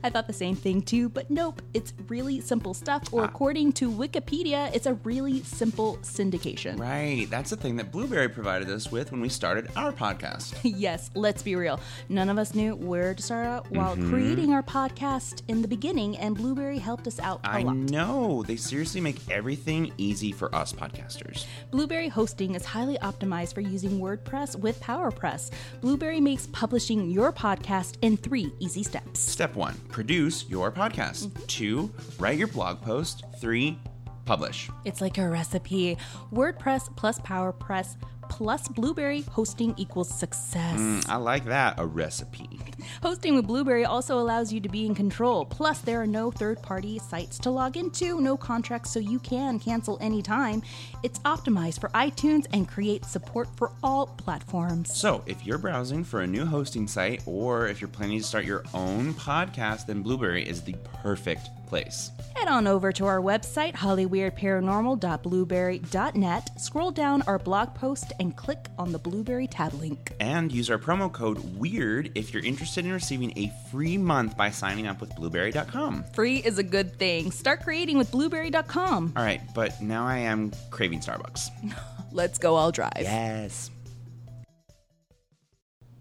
I, I thought the same thing too, but nope, it's really simple stuff. Or Ah. according to Wikipedia, it's a really simple syndication. Right. That's the thing that Blubrry provided us with when we started our podcast. yes, let's be real. None of us knew where to start out while Mm-hmm. creating our podcast in the beginning, and Blubrry helped us out a I lot. I know. They seriously make everything easy for us podcasters. Blubrry hosting is highly optimized for using WordPress with PowerPress. Blubrry makes publishing your podcast in three easy steps. Step one, produce your podcast. Mm-hmm. Two, write your blog post. Three, publish. It's like a recipe. WordPress plus PowerPress plus Blubrry hosting equals success. Mm, I like that, a recipe. Hosting with Blubrry also allows you to be in control. Plus, there are no third party sites to log into, no contracts, so you can cancel anytime. It's optimized for iTunes and creates support for all platforms. So, if you're browsing for a new hosting site or if you're planning to start your own podcast, then Blubrry is the perfect place. Head on over to our website, hollyweirdparanormal.blubrry.net, scroll down our blog post, and click on the Blubrry tab link. And use our promo code WEIRD if you're interested in receiving a free month by signing up with Blubrry.com. Free is a good thing. Start creating with Blubrry.com. All right, but now I am craving Starbucks. Let's go, I'll drive. Yes.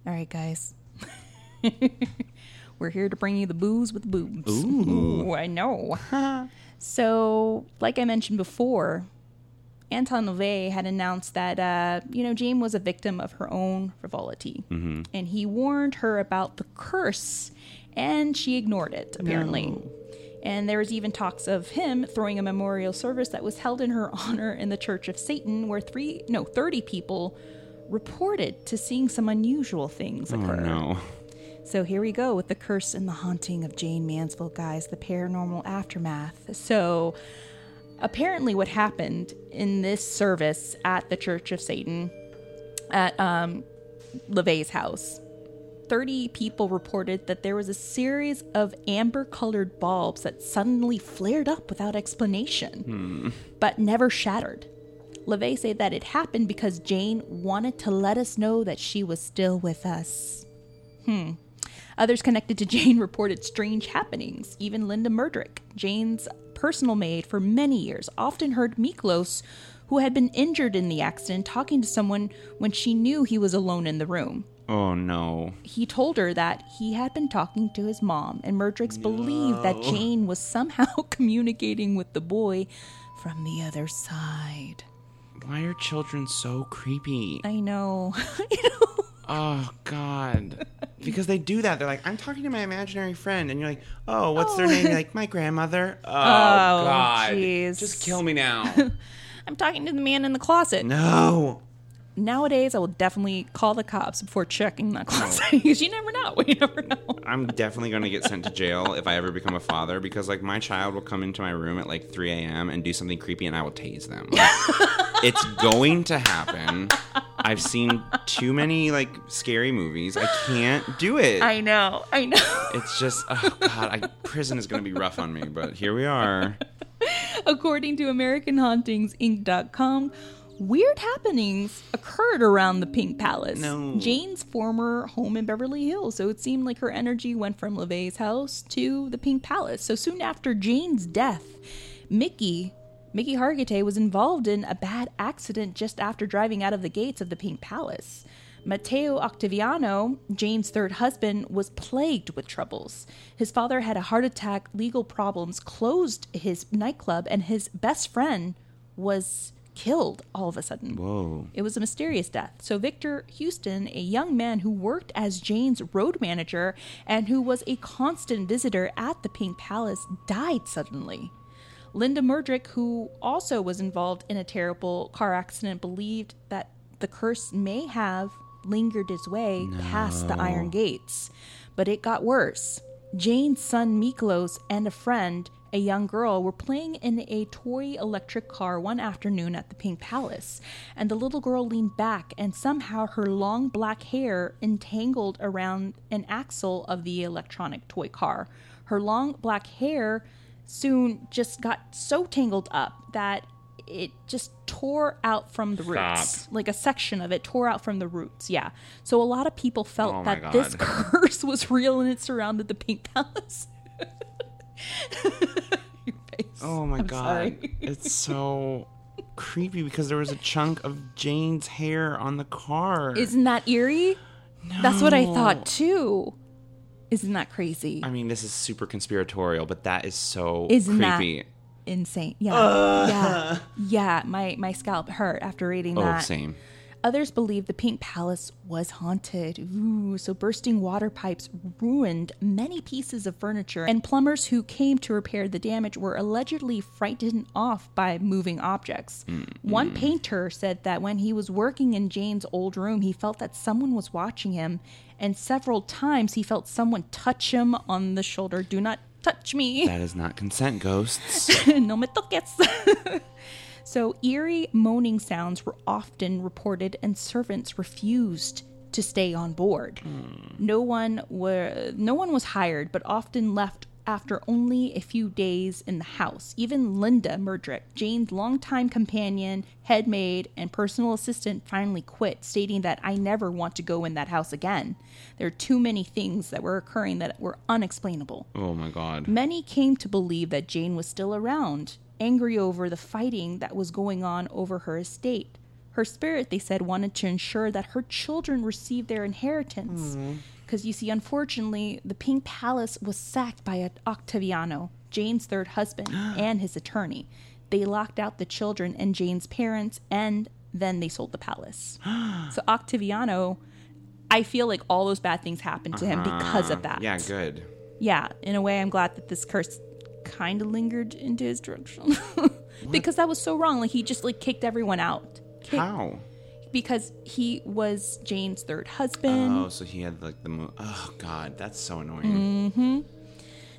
All right, guys. We're here to bring you the booze with boobs. Ooh. I know. so, like I mentioned before, Anton LaVey had announced that, uh, you know, Jayne was a victim of her own frivolity. And he warned her about the curse, and she ignored it, apparently. And there was even talks of him throwing a memorial service that was held in her honor in the Church of Satan, where three, no, 30 people reported to seeing some unusual things Oh occur. no. So here we go with the curse and the haunting of Jayne Mansfield, guys, the paranormal aftermath. So apparently, what happened in this service at the Church of Satan at um, LaVey's house, 30 people reported that there was a series of amber colored bulbs that suddenly flared up without explanation, but never shattered. LaVey said that it happened because Jayne wanted to let us know that she was still with us. Others connected to Jayne reported strange happenings. Even Linda Murdrick, Jayne's personal maid for many years, often heard Miklos, who had been injured in the accident, talking to someone when she knew he was alone in the room. Oh no. He told her that he had been talking to his mom, and Murdricks believed that Jayne was somehow communicating with the boy from the other side. Why are children so creepy? I know. you know. Oh God! Because they do that. They're like, "I'm talking to my imaginary friend," and you're like, "Oh, what's their oh. name?" You're like, "My grandmother." Oh, oh, God! jeez. Just kill me now. I'm talking to the man in the closet. no. Nowadays, I will definitely call the cops before checking that closet because you never know. You never know. I'm definitely going to get sent to jail if I ever become a father because like my child will come into my room at like 3 a.m. and do something creepy and I will tase them. Like, it's going to happen. I've seen too many like scary movies. I can't do it. I know. I know. it's just oh god, I, prison is going to be rough on me, but here we are. According to AmericanHauntingsInc.com, weird happenings occurred around the Pink Palace, No. Jayne's former home in Beverly Hills. So it seemed like her energy went from LaVey's house to the Pink Palace. So soon after Jayne's death, Mickey. Mickey Hargitay was involved in a bad accident just after driving out of the gates of the Pink Palace. Matteo Ottaviano, Jayne's third husband, was plagued with troubles. His father had a heart attack, legal problems, closed his nightclub, and his best friend was killed all of a sudden. Whoa. It was a mysterious death. So, Victor Houston, a young man who worked as Jayne's road manager and who was a constant visitor at the Pink Palace, died suddenly. Linda Murdrick, who also was involved in a terrible car accident, believed that the curse may have lingered its way past the iron gates. But it got worse. Jayne's son Miklos and a friend, a young girl, were playing in a toy electric car one afternoon at the Pink Palace, and the little girl leaned back, and somehow her long black hair entangled around an axle of the electronic toy car. Her long black hair soon just got so tangled up that it just tore out from the roots. Stop. Like a section of it tore out from the roots. Yeah. So a lot of people felt Oh that this curse was real and it surrounded the Pink Palace. Your face. Oh my I'm god. it's so creepy because there was a chunk of Jayne's hair on the car. Isn't that eerie? No. That's what I thought too. Isn't that crazy? I mean, this is super conspiratorial, but that is so Isn't that insane? Yeah. Yeah. Yeah. My my scalp hurt after reading oh, that. same. Others believe the Pink Palace was haunted. Ooh, so bursting water pipes ruined many pieces of furniture, and plumbers who came to repair the damage were allegedly frightened off by moving objects. Mm-hmm. One painter said that when he was working in Jayne's old room, he felt that someone was watching him, and several times he felt someone touch him on the shoulder. Do not touch me. That is not consent, ghosts. no me toques. so eerie moaning sounds were often reported, and servants refused to stay on board. Hmm. No one were no one was hired, but often left after only a few days in the house. Even Linda Murdrick, Jayne's longtime companion, head maid, and personal assistant, finally quit, stating that I never want to go in that house again. There are too many things that were occurring that were unexplainable. oh my god. Many came to believe that Jayne was still around, angry over the fighting that was going on over her estate. Her spirit, they said, wanted to ensure that her children received their inheritance. Mm-hmm. Because you see, unfortunately, the Pink Palace was sacked by Ottaviano, Jayne's third husband, and his attorney. They locked out the children and Jayne's parents, and then they sold the palace. so Ottaviano, I feel like all those bad things happened to him because of uh-huh. that Yeah, good. yeah, in a way, I'm glad that this curse kind of lingered into his direction because that was so wrong. Like he just like kicked everyone out. Kick- How? Because he was Jayne's third husband. Oh, so he had like the mo- Oh god, that's so annoying. Mm-hmm.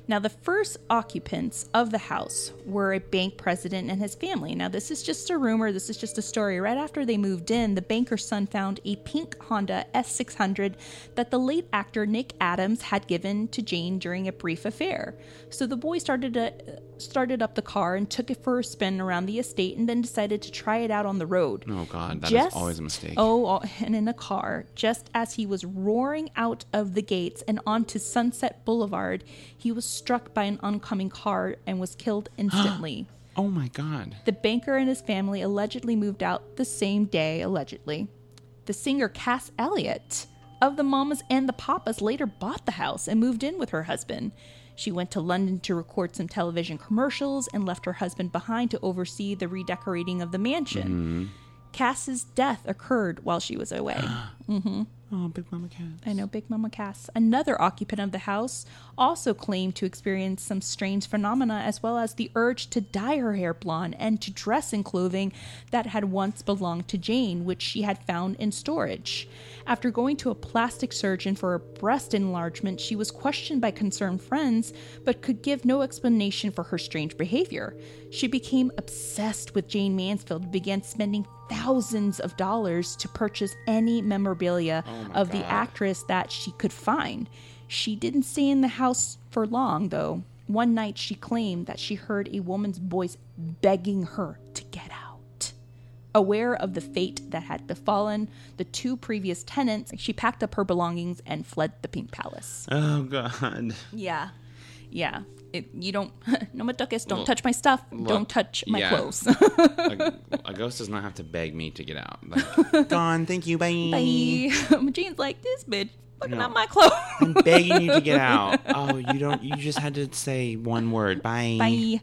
Now, the first occupants of the house were a bank president and his family. Now, this is just a rumor, this is just a story. Right after they moved in, the banker's son found a pink Honda S600 that the late actor Nick Adams had given to Jayne during a brief affair. So the boy started to, started up the car and took it for a spin around the estate and then decided to try it out on the road. Oh god, that is Just- always a mistake. Oh, oh and in a car, just as he was roaring out of the gates and onto Sunset Boulevard, he was struck by an oncoming car and was killed instantly. Oh my god. the banker and his family allegedly moved out the same day, allegedly. The singer Cass Elliot of the Mamas and the Papas later bought the house and moved in with her husband. She went to London to record some television commercials and left her husband behind to oversee the redecorating of the mansion. Cass's death occurred while she was away. hmm Oh, Big Mama Cass. I know Big Mama Cass. Another occupant of the house also claimed to experience some strange phenomena as well as the urge to dye her hair blonde and to dress in clothing that had once belonged to Jayne, which she had found in storage. After going to a plastic surgeon for a breast enlargement, she was questioned by concerned friends but could give no explanation for her strange behavior. She became obsessed with Jayne Mansfield and began spending thousands of dollars to purchase any memorabilia oh, Oh of the actress that she could find. She didn't stay in the house for long, though. One night she claimed that she heard a woman's voice begging her to get out. Aware of the fate that had befallen the two previous tenants, she packed up her belongings and fled the Pink Palace. Oh God. Yeah. Yeah. It, you don't, no me toques, don't touch my stuff, don't touch my yeah. clothes. a, a ghost does not have to beg me to get out. Like, Gone. Thank you. Bye. Bye. Jean's like, this bitch fucking No. up my clothes. I'm begging you to get out. Oh, you don't. You just had to say one word. Bye. Bye.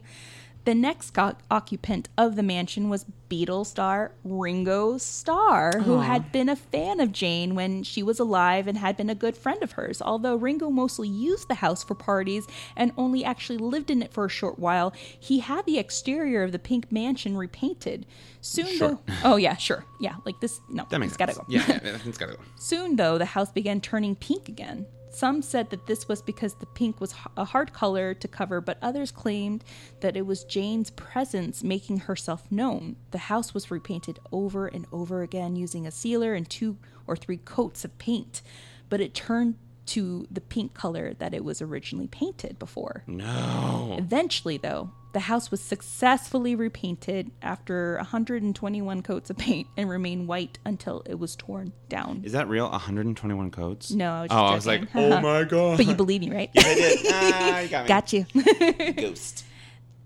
The next co- occupant of the mansion was Beatles star Ringo Starr, who had been a fan of Jayne when she was alive and had been a good friend of hers. Although Ringo mostly used the house for parties and only actually lived in it for a short while, he had the exterior of the pink mansion repainted. Soon, Sure. though. Oh, yeah, sure. Yeah, like this. No, That makes it's gotta go. Yeah, yeah, it's gotta go. Soon, though, the house began turning pink again. Some said that this was because the pink was a hard color to cover, but others claimed that it was Jayne's presence making herself known. The house was repainted over and over again using a sealer and two or three coats of paint, but it turned to the pink color that it was originally painted before. No. Eventually, though, the house was successfully repainted after 121 coats of paint and remained white until it was torn down. Is that real? 121 coats? No, I was Oh, just I was like, joking. oh my god. But you believe me, right? Yeah, I did. Ah, you got me. Got you. Ghost.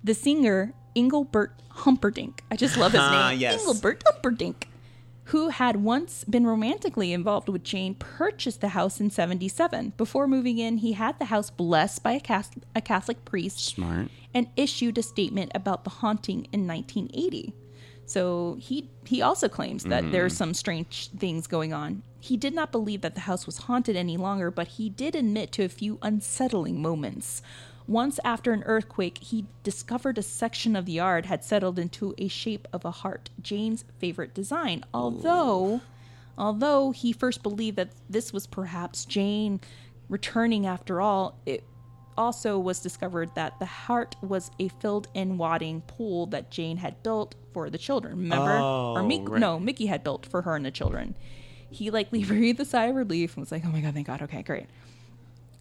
the singer Engelbert Humperdinck. I just love his Ah, name. yes. Engelbert Humperdinck, who had once been romantically involved with Jayne, purchased the house in 77. Before moving in, he had the house blessed by a, Cas- a Catholic priest Smart. and issued a statement about the haunting in 1980. So he he also claims that there are mm. some strange things going on. He did not believe that the house was haunted any longer, but he did admit to a few unsettling moments. Once after an earthquake, he discovered a section of the yard had settled into a shape of a heart, Jayne's favorite design. Although although he first believed that this was perhaps Jayne returning after all, it also was discovered that the heart was a filled-in wadding pool that Jayne had built for the children. Remember, or Oh, Mick, right. no, Mickey had built for her and the children. He likely breathed a sigh of relief and was like, "Oh my god, thank God. Okay, great."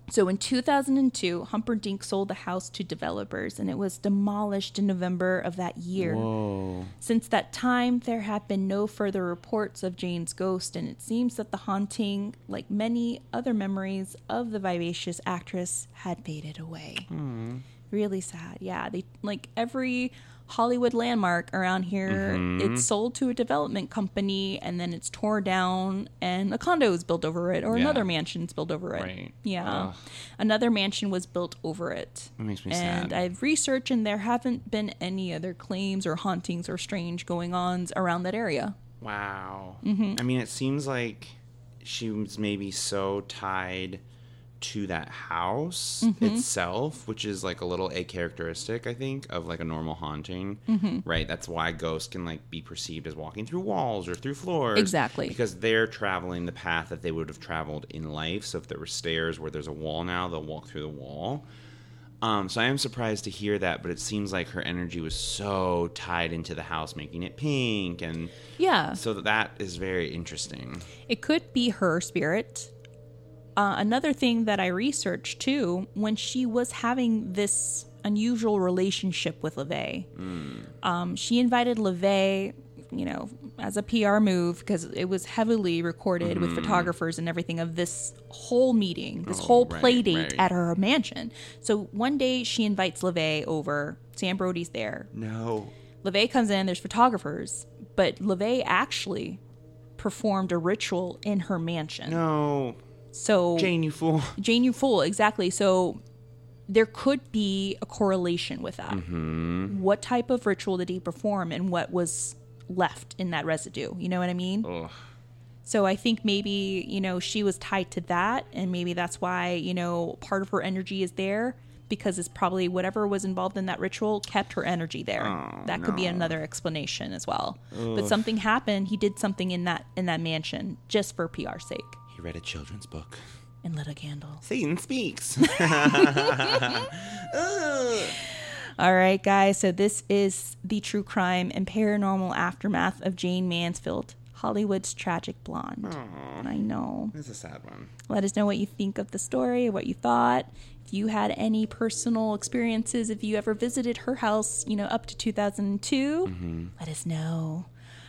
So in 2002, Humperdinck sold the house to developers, and it was demolished in November of that year. Whoa. Since that time, there have been no further reports of Jayne's ghost, and it seems that the haunting, like many other memories of the vivacious actress, had faded away. Hmm. Really sad. Yeah, they like every Hollywood landmark around here. It's sold to a development company, and then it's torn down, and a condo is built over it, or Yeah. another mansion's built over it. Right. Yeah, Ugh. another mansion was built over it. That makes me And sad. I've researched, and there haven't been any other claims or hauntings or strange going ons around that area. Wow. Mm-hmm. I mean, it seems like she was maybe so tied to that house Mm-hmm. itself, which is like a little a characteristic, I think, of like a normal haunting. Mm-hmm. Right. That's why ghosts can like be perceived as walking through walls or through floors. Exactly. Because they're traveling the path that they would have traveled in life. So if there were stairs where there's a wall now, they'll walk through the wall. Um, so I am surprised to hear that, but it seems like her energy was so tied into the house, making it pink, and Yeah, so that is very interesting. it could be her spirit. Uh, another thing that I researched too, when she was having this unusual relationship with LaVey, um, she invited LaVey, you know, as a PR move because it was heavily recorded with photographers and everything of this whole meeting, this whole right, play date right. at her mansion. So one day she invites LaVey over. Sam Brody's there. No. LaVey comes in, there's photographers, but LaVey actually performed a ritual in her mansion. No. So Jayne, you fool. Jayne, you fool, exactly. So there could be a correlation with that. Mm-hmm. What type of ritual did he perform and what was left in that residue? You know what I mean? Ugh. So I think maybe, you know, she was tied to that and maybe that's why, you know, part of her energy is there because it's probably whatever was involved in that ritual kept her energy there. Oh, that could be another explanation as well. But something happened, he did something in that in that mansion just for PR sake. He read a children's book. And lit a candle. Satan speaks. All right, guys. So this is the true crime and paranormal aftermath of Jayne Mansfield, Hollywood's tragic blonde. I know. It's a sad one. Let us know what you think of the story, what you thought. If you had any personal experiences, if you ever visited her house, you know, up to 2002, let us know.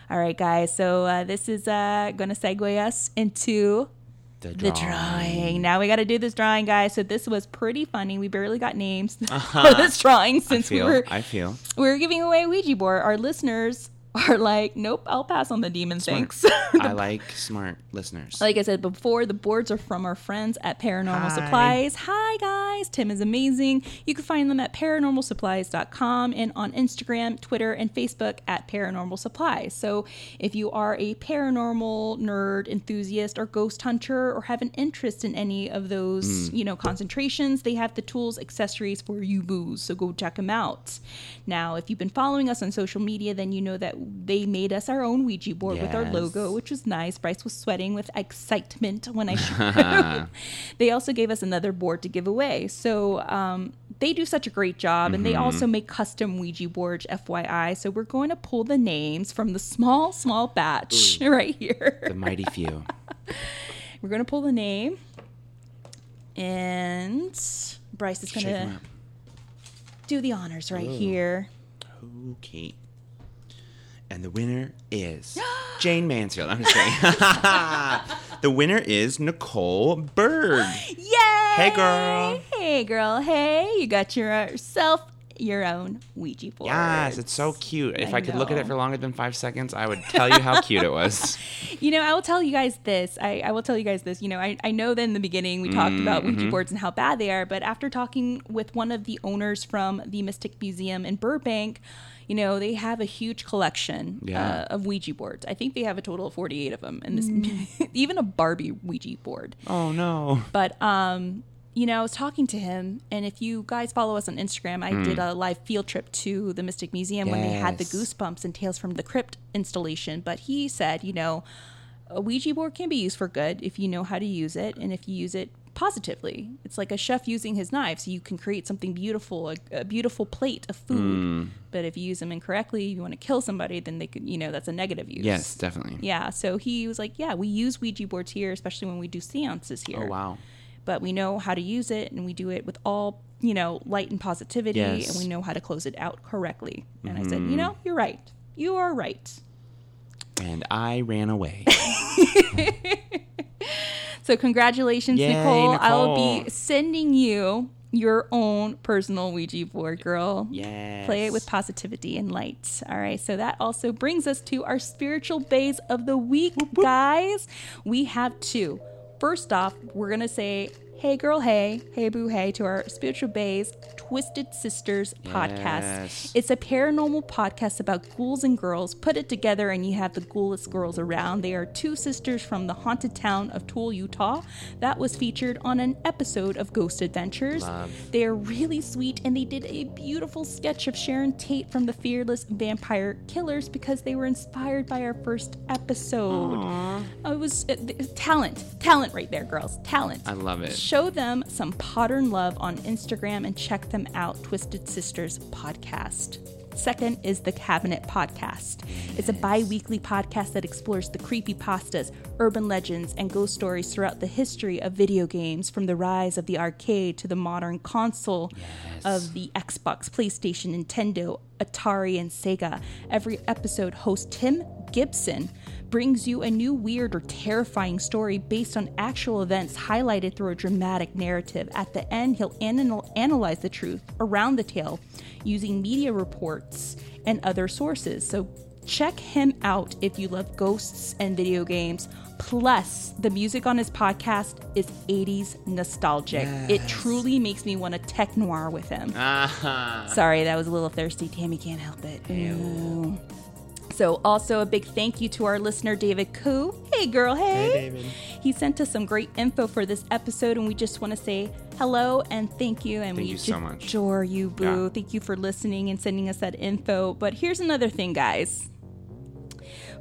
All right, guys. So uh, this is uh, going to segue us into The, the drawing. Now we got to do this drawing, guys. So this was pretty funny. We barely got names for uh-huh. this drawing since we were I feel. we were giving away a Ouija board. Our listeners are like, nope, I'll pass on the demon thanks. I like smart listeners. like I said before, the boards are from our friends at Paranormal Hi. Supplies. Hi, guys. Tim is amazing. You can find them at paranormalsupplies.com and on Instagram, Twitter, and Facebook at Paranormal Supplies. So if you are a paranormal nerd, enthusiast, or ghost hunter, or have an interest in any of those, hmm. you know, concentrations, they have the tools, accessories for you booze. So go check them out. Now, if you've been following us on social media, then you know that they made us our own Ouija board with our logo, which was nice. Bryce was sweating with excitement when I showed. they also gave us another board to give away. So um, they do such a great job, and they also make custom Ouija boards, FYI. So we're going to pull the names from the small, small batch right here. the mighty few. We're going to pull the name, and Bryce is going to do the honors right here. Okay. And the winner is Jayne Mansfield. I'm just kidding. the winner is Nicole Berg. Yay! Hey, girl. Hey, girl. Hey, you got yourself your own Ouija board. Yes, it's so cute. If I I, could look at it for longer than five seconds, I would tell you how cute it was. You know, I will tell you guys this. I, I will tell you guys this. You know, I, I know that in the beginning we talked about Mm-hmm. Ouija boards and how bad they are, but after talking with one of the owners from the Mystic Museum in Burbank, you know, they have a huge collection Yeah. uh, of Ouija boards. I think they have a total of 48 of them, and this even a Barbie Ouija board. Oh no. But um, you know, I was talking to him, and if you guys follow us on Instagram, I did hmm. a live field trip to the Mystic Museum when they had the Goosebumps and Tales from the Crypt installation. But he said, you know, a Ouija board can be used for good if you know how to use it, and if you use it positively. It's like a chef using his knife, so you can create something beautiful, a, a beautiful plate of food. Hmm. But if you use them incorrectly, you want to kill somebody, then they could, you know, that's a negative use. Yes, definitely. Yeah, so he was like, "Yeah, we use Ouija boards here, especially when we do seances here. Oh wow. But we know how to use it, and we do it with all you know light and positivity, Yes. Mm-hmm. and we know how to close it out correctly." And I said, "You know, you're right. You are right." And I ran away. So congratulations, Yay, Nicole. I will be sending you your own personal Ouija board, girl. Yes. Play it with positivity and light. All right. So that also brings us to our spiritual bays of the week, guys. We have two. First off, we're going to say, hey, girl, hey, hey, boo, hey, to our spiritual bays, Twisted Sisters podcast. Yes. It's a paranormal podcast about ghouls and girls. Put it together, and you have the ghouliest girls around. They are two sisters from the haunted town of Tooele, Utah. That was featured on an episode of Ghost Adventures. They are really sweet, and they did a beautiful sketch of Sharon Tate from the Fearless Vampire Killers because they were inspired by our first episode. It was uh, talent, talent right there, girls, talent. I love it. Show them some pattern love on Instagram and check them out, Twisted Sisters Podcast. Second is the Cabinet Podcast. It's a bi weekly podcast that explores the creepy pastas, urban legends, and ghost stories throughout the history of video games, from the rise of the arcade to the modern console of the Xbox, PlayStation, Nintendo, Atari, and Sega. Every episode host Tim Gibson brings you a new weird or terrifying story based on actual events highlighted through a dramatic narrative. At the end, he'll anal- analyze the truth around the tale using media reports and other sources. So check him out if you love ghosts and video games. Plus, the music on his podcast is 80s nostalgic. It truly makes me want to tech noir with him. Ah. Sorry, that was a little thirsty. Tammy can't help it. Ooh. So, also a big thank you to our listener, David Koo. Hey, girl, hey. Hey, David. He sent us some great info for this episode, and we just want to say hello and thank you. And Thank we you so much. adore you, Boo. Yeah. Thank you for listening and sending us that info. But here's another thing, guys.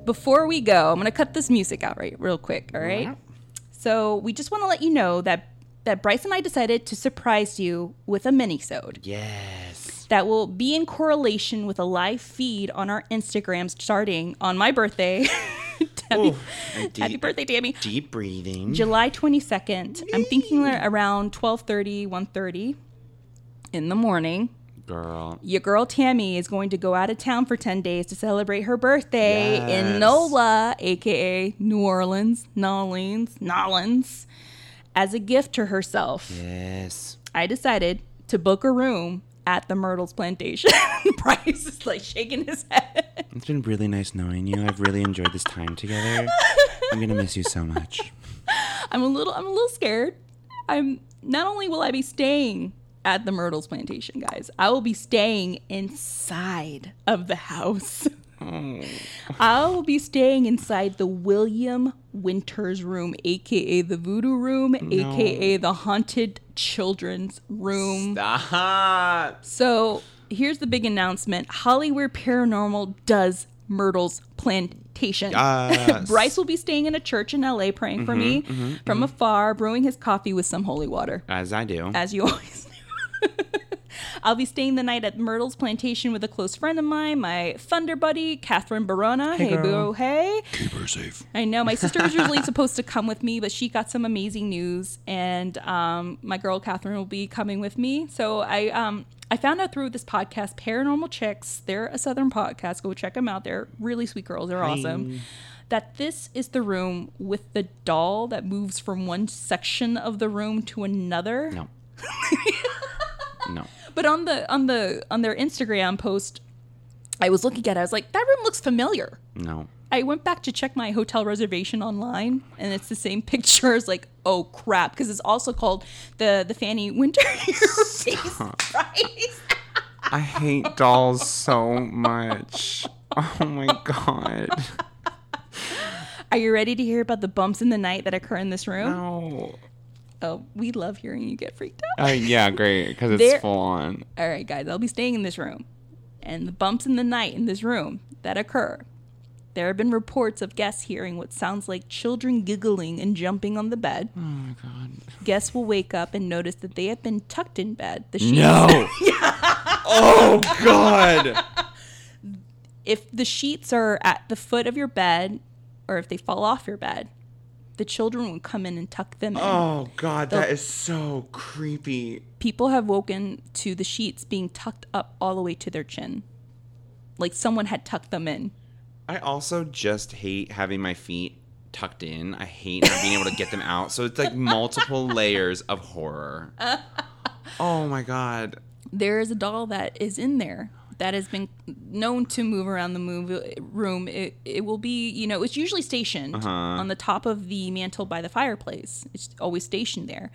Before we go, I'm going to cut this music out right real quick, all right? So, we just want to let you know that that Bryce and I decided to surprise you with a mini-sode Yes. That will be in correlation with a live feed on our Instagram starting on my birthday. happy, and happy deep- birthday, Tammy. Deep breathing. July 22nd. I'm thinking around 12:30, 1:30 in the morning. Girl. Your girl Tammy is going to go out of town for 10 days to celebrate her birthday Yes. in NOLA, aka New Orleans, Nolens, Nolens, as a gift to herself. Yes. I decided to book a room at the Myrtles Plantation. Bryce is like shaking his head. It's been really nice knowing you. I've really enjoyed this time together. I'm gonna miss you so much. I'm a little I'm a little scared. I'm not only will I be staying at the Myrtles Plantation, guys, I will be staying inside of the house. Oh. I will be staying inside the William Winters room, aka the voodoo room, aka the haunted children's room. Stop. So here's the big announcement Hollyweird Paranormal does Myrtles Plantation. Yes. Bryce will be staying in a church in LA praying for mm-hmm, me mm-hmm, from mm-hmm. afar, brewing his coffee with some holy water, As I do. as you always. I'll be staying the night at Myrtle's Plantation with a close friend of mine, my thunder buddy, Catherine Barona. Hey, boo, hey. Keep her safe. I know my sister was usually supposed to come with me, but she got some amazing news, and um, my girl Catherine will be coming with me. So I um, I found out through this podcast, Paranormal Chicks. They're a Southern podcast. Go check them out. They're really sweet girls. They're awesome. That this is the room with the doll that moves from one section of the room to another. No. no. But on the on the on their Instagram post, I was looking at. it, I was like, that room looks familiar. No. I went back to check my hotel reservation online, and it's the same picture. It's like, oh crap, because it's also called the the Fanny Winter I hate dolls so much. Oh my god. Are you ready to hear about the bumps in the night that occur in this room? No. Oh, we love hearing you get freaked out. Uh, yeah, great, because it's There- full on. All right, guys, I'll be staying in this room, and the bumps in the night in this room that occur. There have been reports of guests hearing what sounds like children giggling and jumping on the bed. Oh my god. Guests will wake up and notice that they have been tucked in bed. The sheets No. oh god. if the sheets are at the foot of your bed or if they fall off your bed, the children would come in and tuck them in. Oh god, that is so creepy. People have woken to the sheets being tucked up all the way to their chin. Like someone had tucked them in. I also just hate having my feet tucked in. I hate not being able to get them out. So it's like multiple layers of horror. Oh my god. There is a doll that is in there that has been known to move around the move room. It, it will be, you know, it's usually stationed uh-huh. on the top of the mantle by the fireplace. It's always stationed there.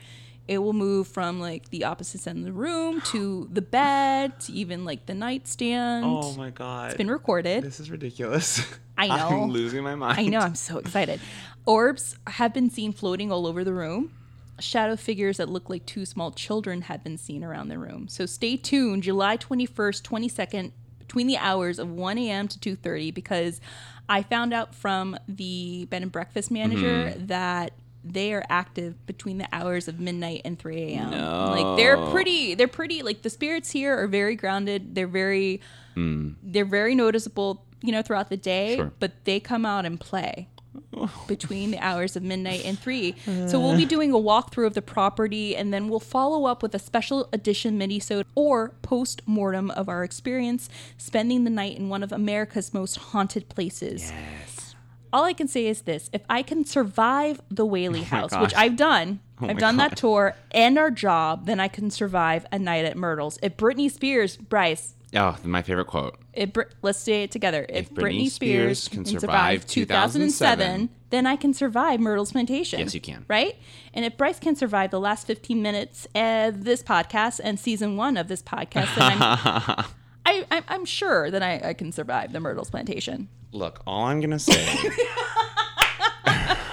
It will move from like the opposite end of the room to the bed to even like the nightstand. Oh my god. It's been recorded. This is ridiculous. I know. I'm losing my mind. I know, I'm so excited. Orbs have been seen floating all over the room. Shadow figures that look like two small children had been seen around the room. So stay tuned, July 21st, 22nd, between the hours of 1 a.m. to 2.30, because I found out from the bed and breakfast manager mm-hmm. that they are active between the hours of midnight and 3 a.m. Like they're pretty, they're pretty, like the spirits here are very grounded. They're very, hmm. they're very noticeable, you know, throughout the day, Sure. but they come out and play between the hours of midnight and three. So we'll be uh. doing a walkthrough of the property, and then we'll follow up with a special edition minisode or post mortem of our experience spending the night in one of America's most haunted places. Yes. All I can say is this: if I can survive the Whaley oh House, which. I've done. Oh I've my done that tour and our job, then I can survive a night at Myrtle's. If Britney Spears, Bryce, Oh, my favorite quote. If let's say it together. If, If Britney, Britney Spears, Spears can can survive survive 2007, 2007, then I can survive Myrtle's Plantation. Yes, you can. Right? And if Bryce can survive the last 15 minutes of this podcast and season one of this podcast, then I'm, I, I I'm sure that I, I can survive the Myrtles plantation. Look, all I'm gonna say.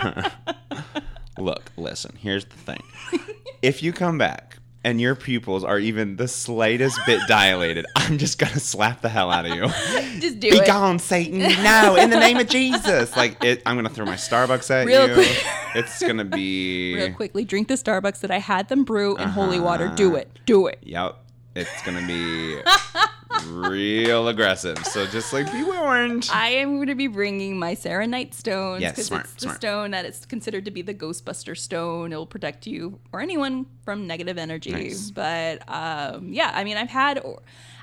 Look, listen. Here's the thing. If you come back and your pupils are even the slightest bit dilated, I'm just gonna slap the hell out of you. Just do it. Be it. gone, Satan! No, in the name of Jesus! Like it, I'm gonna throw my Starbucks at Real you. quick. It's gonna be. Real quickly, drink the Starbucks that I had them brew in holy water. Uh-huh. Do it. Do it. Yep. It's gonna be real aggressive. So just like be warned. I am going to be bringing my Selenite stones Yes, because smart, it's the smart. stone that is considered to be the Ghostbuster stone. It will protect you or anyone from negative energy. Nice. But um, yeah, I mean, I've had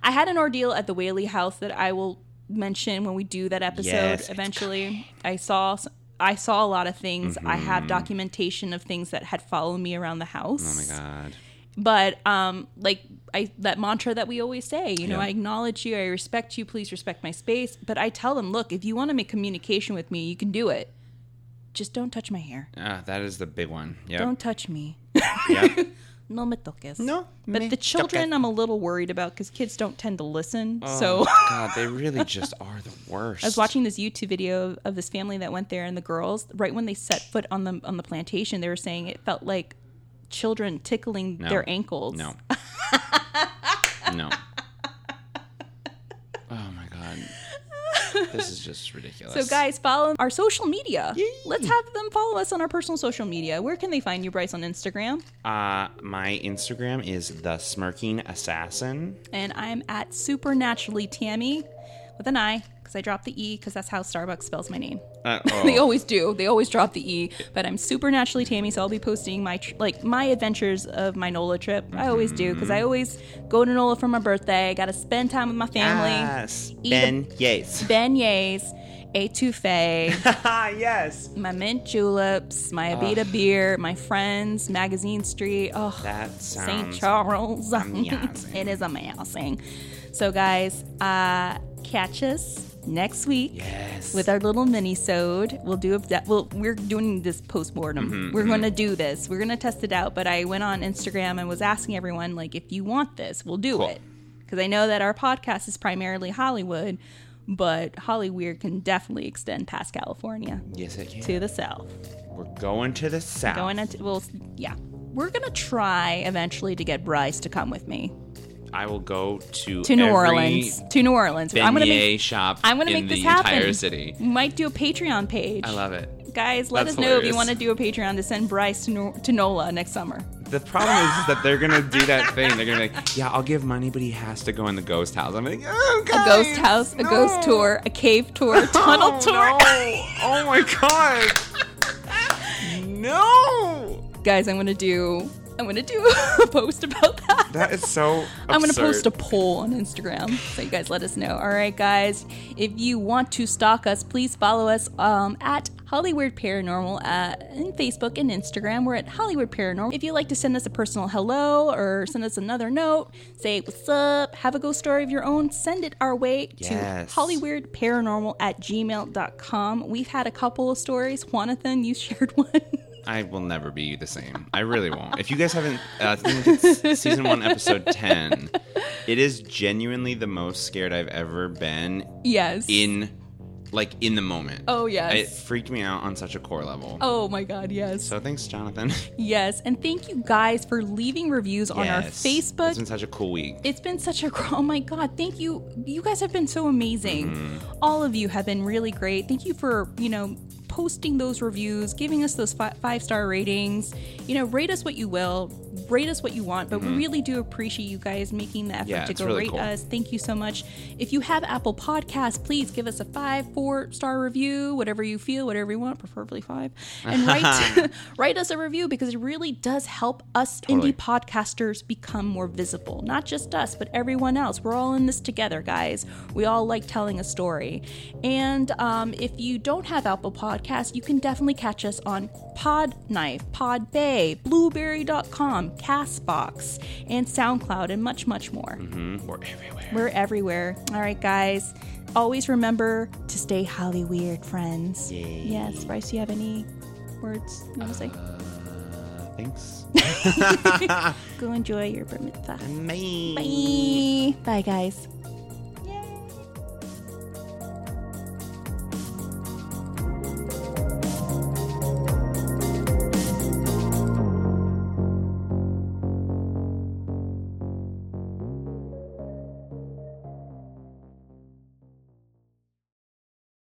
I had an ordeal at the Whaley House that I will mention when we do that episode Yes, eventually. I saw I saw a lot of things. I Mm-hmm. have documentation of things that had followed me around the house Oh my god. but um like i that mantra that we always say you know Yeah. i acknowledge you i respect you please respect my space but i tell them look if you want to make communication with me you can do it just don't touch my hair Ah, that is the big one. Yeah. don't touch me Yep. no me toques No, but the children i'm a little worried about because kids don't tend to listen Oh so god, they really just are the worst. I was watching this YouTube video of this family that went there, and the girls, right when they set foot on the on the plantation, they were saying it felt like children tickling No. their ankles. No. no. Oh my god. This is just ridiculous. So, guys, follow our social media. Let's have them follow us on our personal social media. Where can they find you, Bryce, on Instagram? Uh, my Instagram is the smirking assassin. And I'm at supernaturally Tammy with an I because I dropped the E because that's how Starbucks spells my name. Uh, They oh, always do. They always drop the E. But I'm supernaturally Tammy, so I'll be posting my tr- like my adventures of my NOLA trip. I always do because I always go to NOLA for my birthday. Got to spend time with my family. yes, Eat Ben Yates. Beignets, etouffee. yes. my mint juleps, my Abita beer, my friends, Magazine Street. Oh, That St. Charles. it is amazing. So, guys, uh, catch us next week Yes. with our little mini-sode. We'll do a that. We'll, we're doing this post-mortem. Mm-hmm, we're going to do this. We're going to test it out. But I went on Instagram and was asking everyone, like, if you want this, we'll do Cool. it. Because I know that our podcast is primarily Hollywood, but Hollyweird can definitely extend past California yes, it can. to the south. We're going to the south. Going to, well, yeah, we're gonna try eventually to get Bryce to come with me I will go to to New Orleans. To New Orleans. I'm gonna make. shop I'm gonna in make the this happen. entire city. We might do a Patreon page. I love it. Guys, let That's us know if you want to do a Patreon to send Bryce to, Nor- to NOLA next summer. The problem is, is that they're gonna do that thing. They're gonna be like, "Yeah, I'll give money, but he has to go in the ghost house." I'm like, "Oh, A ghost house, a ghost tour, a cave tour, a tunnel Oh, tour. no. Oh my god! no, Guys, I'm gonna do. I'm gonna do a post about that. that is so. I'm going to post a poll on Instagram so you guys let us know. All right, guys. If you want to stalk us, please follow us um, at Hollyweird Paranormal uh, in Facebook and Instagram. We're at Hollyweird Paranormal. If you'd like to send us a personal hello or send us another note, say what's up, have a ghost story of your own, send it our way Yes. to Hollyweirdparanormal at gmail.com. We've had a couple of stories. Jonathan, you shared one. I will never be the same. I really won't. If you guys haven't, uh, I think it's season one, episode ten. It is genuinely the most scared I've ever been yes. in, like, in the moment. Oh, yes. It freaked me out on such a core level. Oh my God, yes. So thanks, Jonathan. Yes, and thank you guys for leaving reviews on our Yes. Facebook. It's been such a cool week. It's been such a oh my god, thank you. You guys have been so amazing. Mm-hmm. All of you have been really great. Thank you for, you know, posting those reviews, giving us those fi- five-star ratings. You know, rate us what you will, rate us what you want, but we really do appreciate you guys making the effort Mm-hmm. Yeah, to go really rate cool. us. Thank you so much. If you have Apple Podcasts, please give us a 5 4-star review, whatever you feel, whatever you want, preferably 5. And write write us a review because it really does help us Totally. indie podcasters become more visible. Not just us, but everyone else. We're all in this together, guys. We all like telling a story. And um, if you don't have Apple Podcasts, you can definitely catch us on Podknife, Podbay, Blubrry.com, Castbox, and SoundCloud, and much, much more. Mhm. We're everywhere. We're everywhere. All right, guys. Always remember to stay Holly weird, friends. Yes, Bryce, you have any words you want to say? Uh, thanks. Go enjoy your bar mitzvah. Bye. Bye. Bye, guys.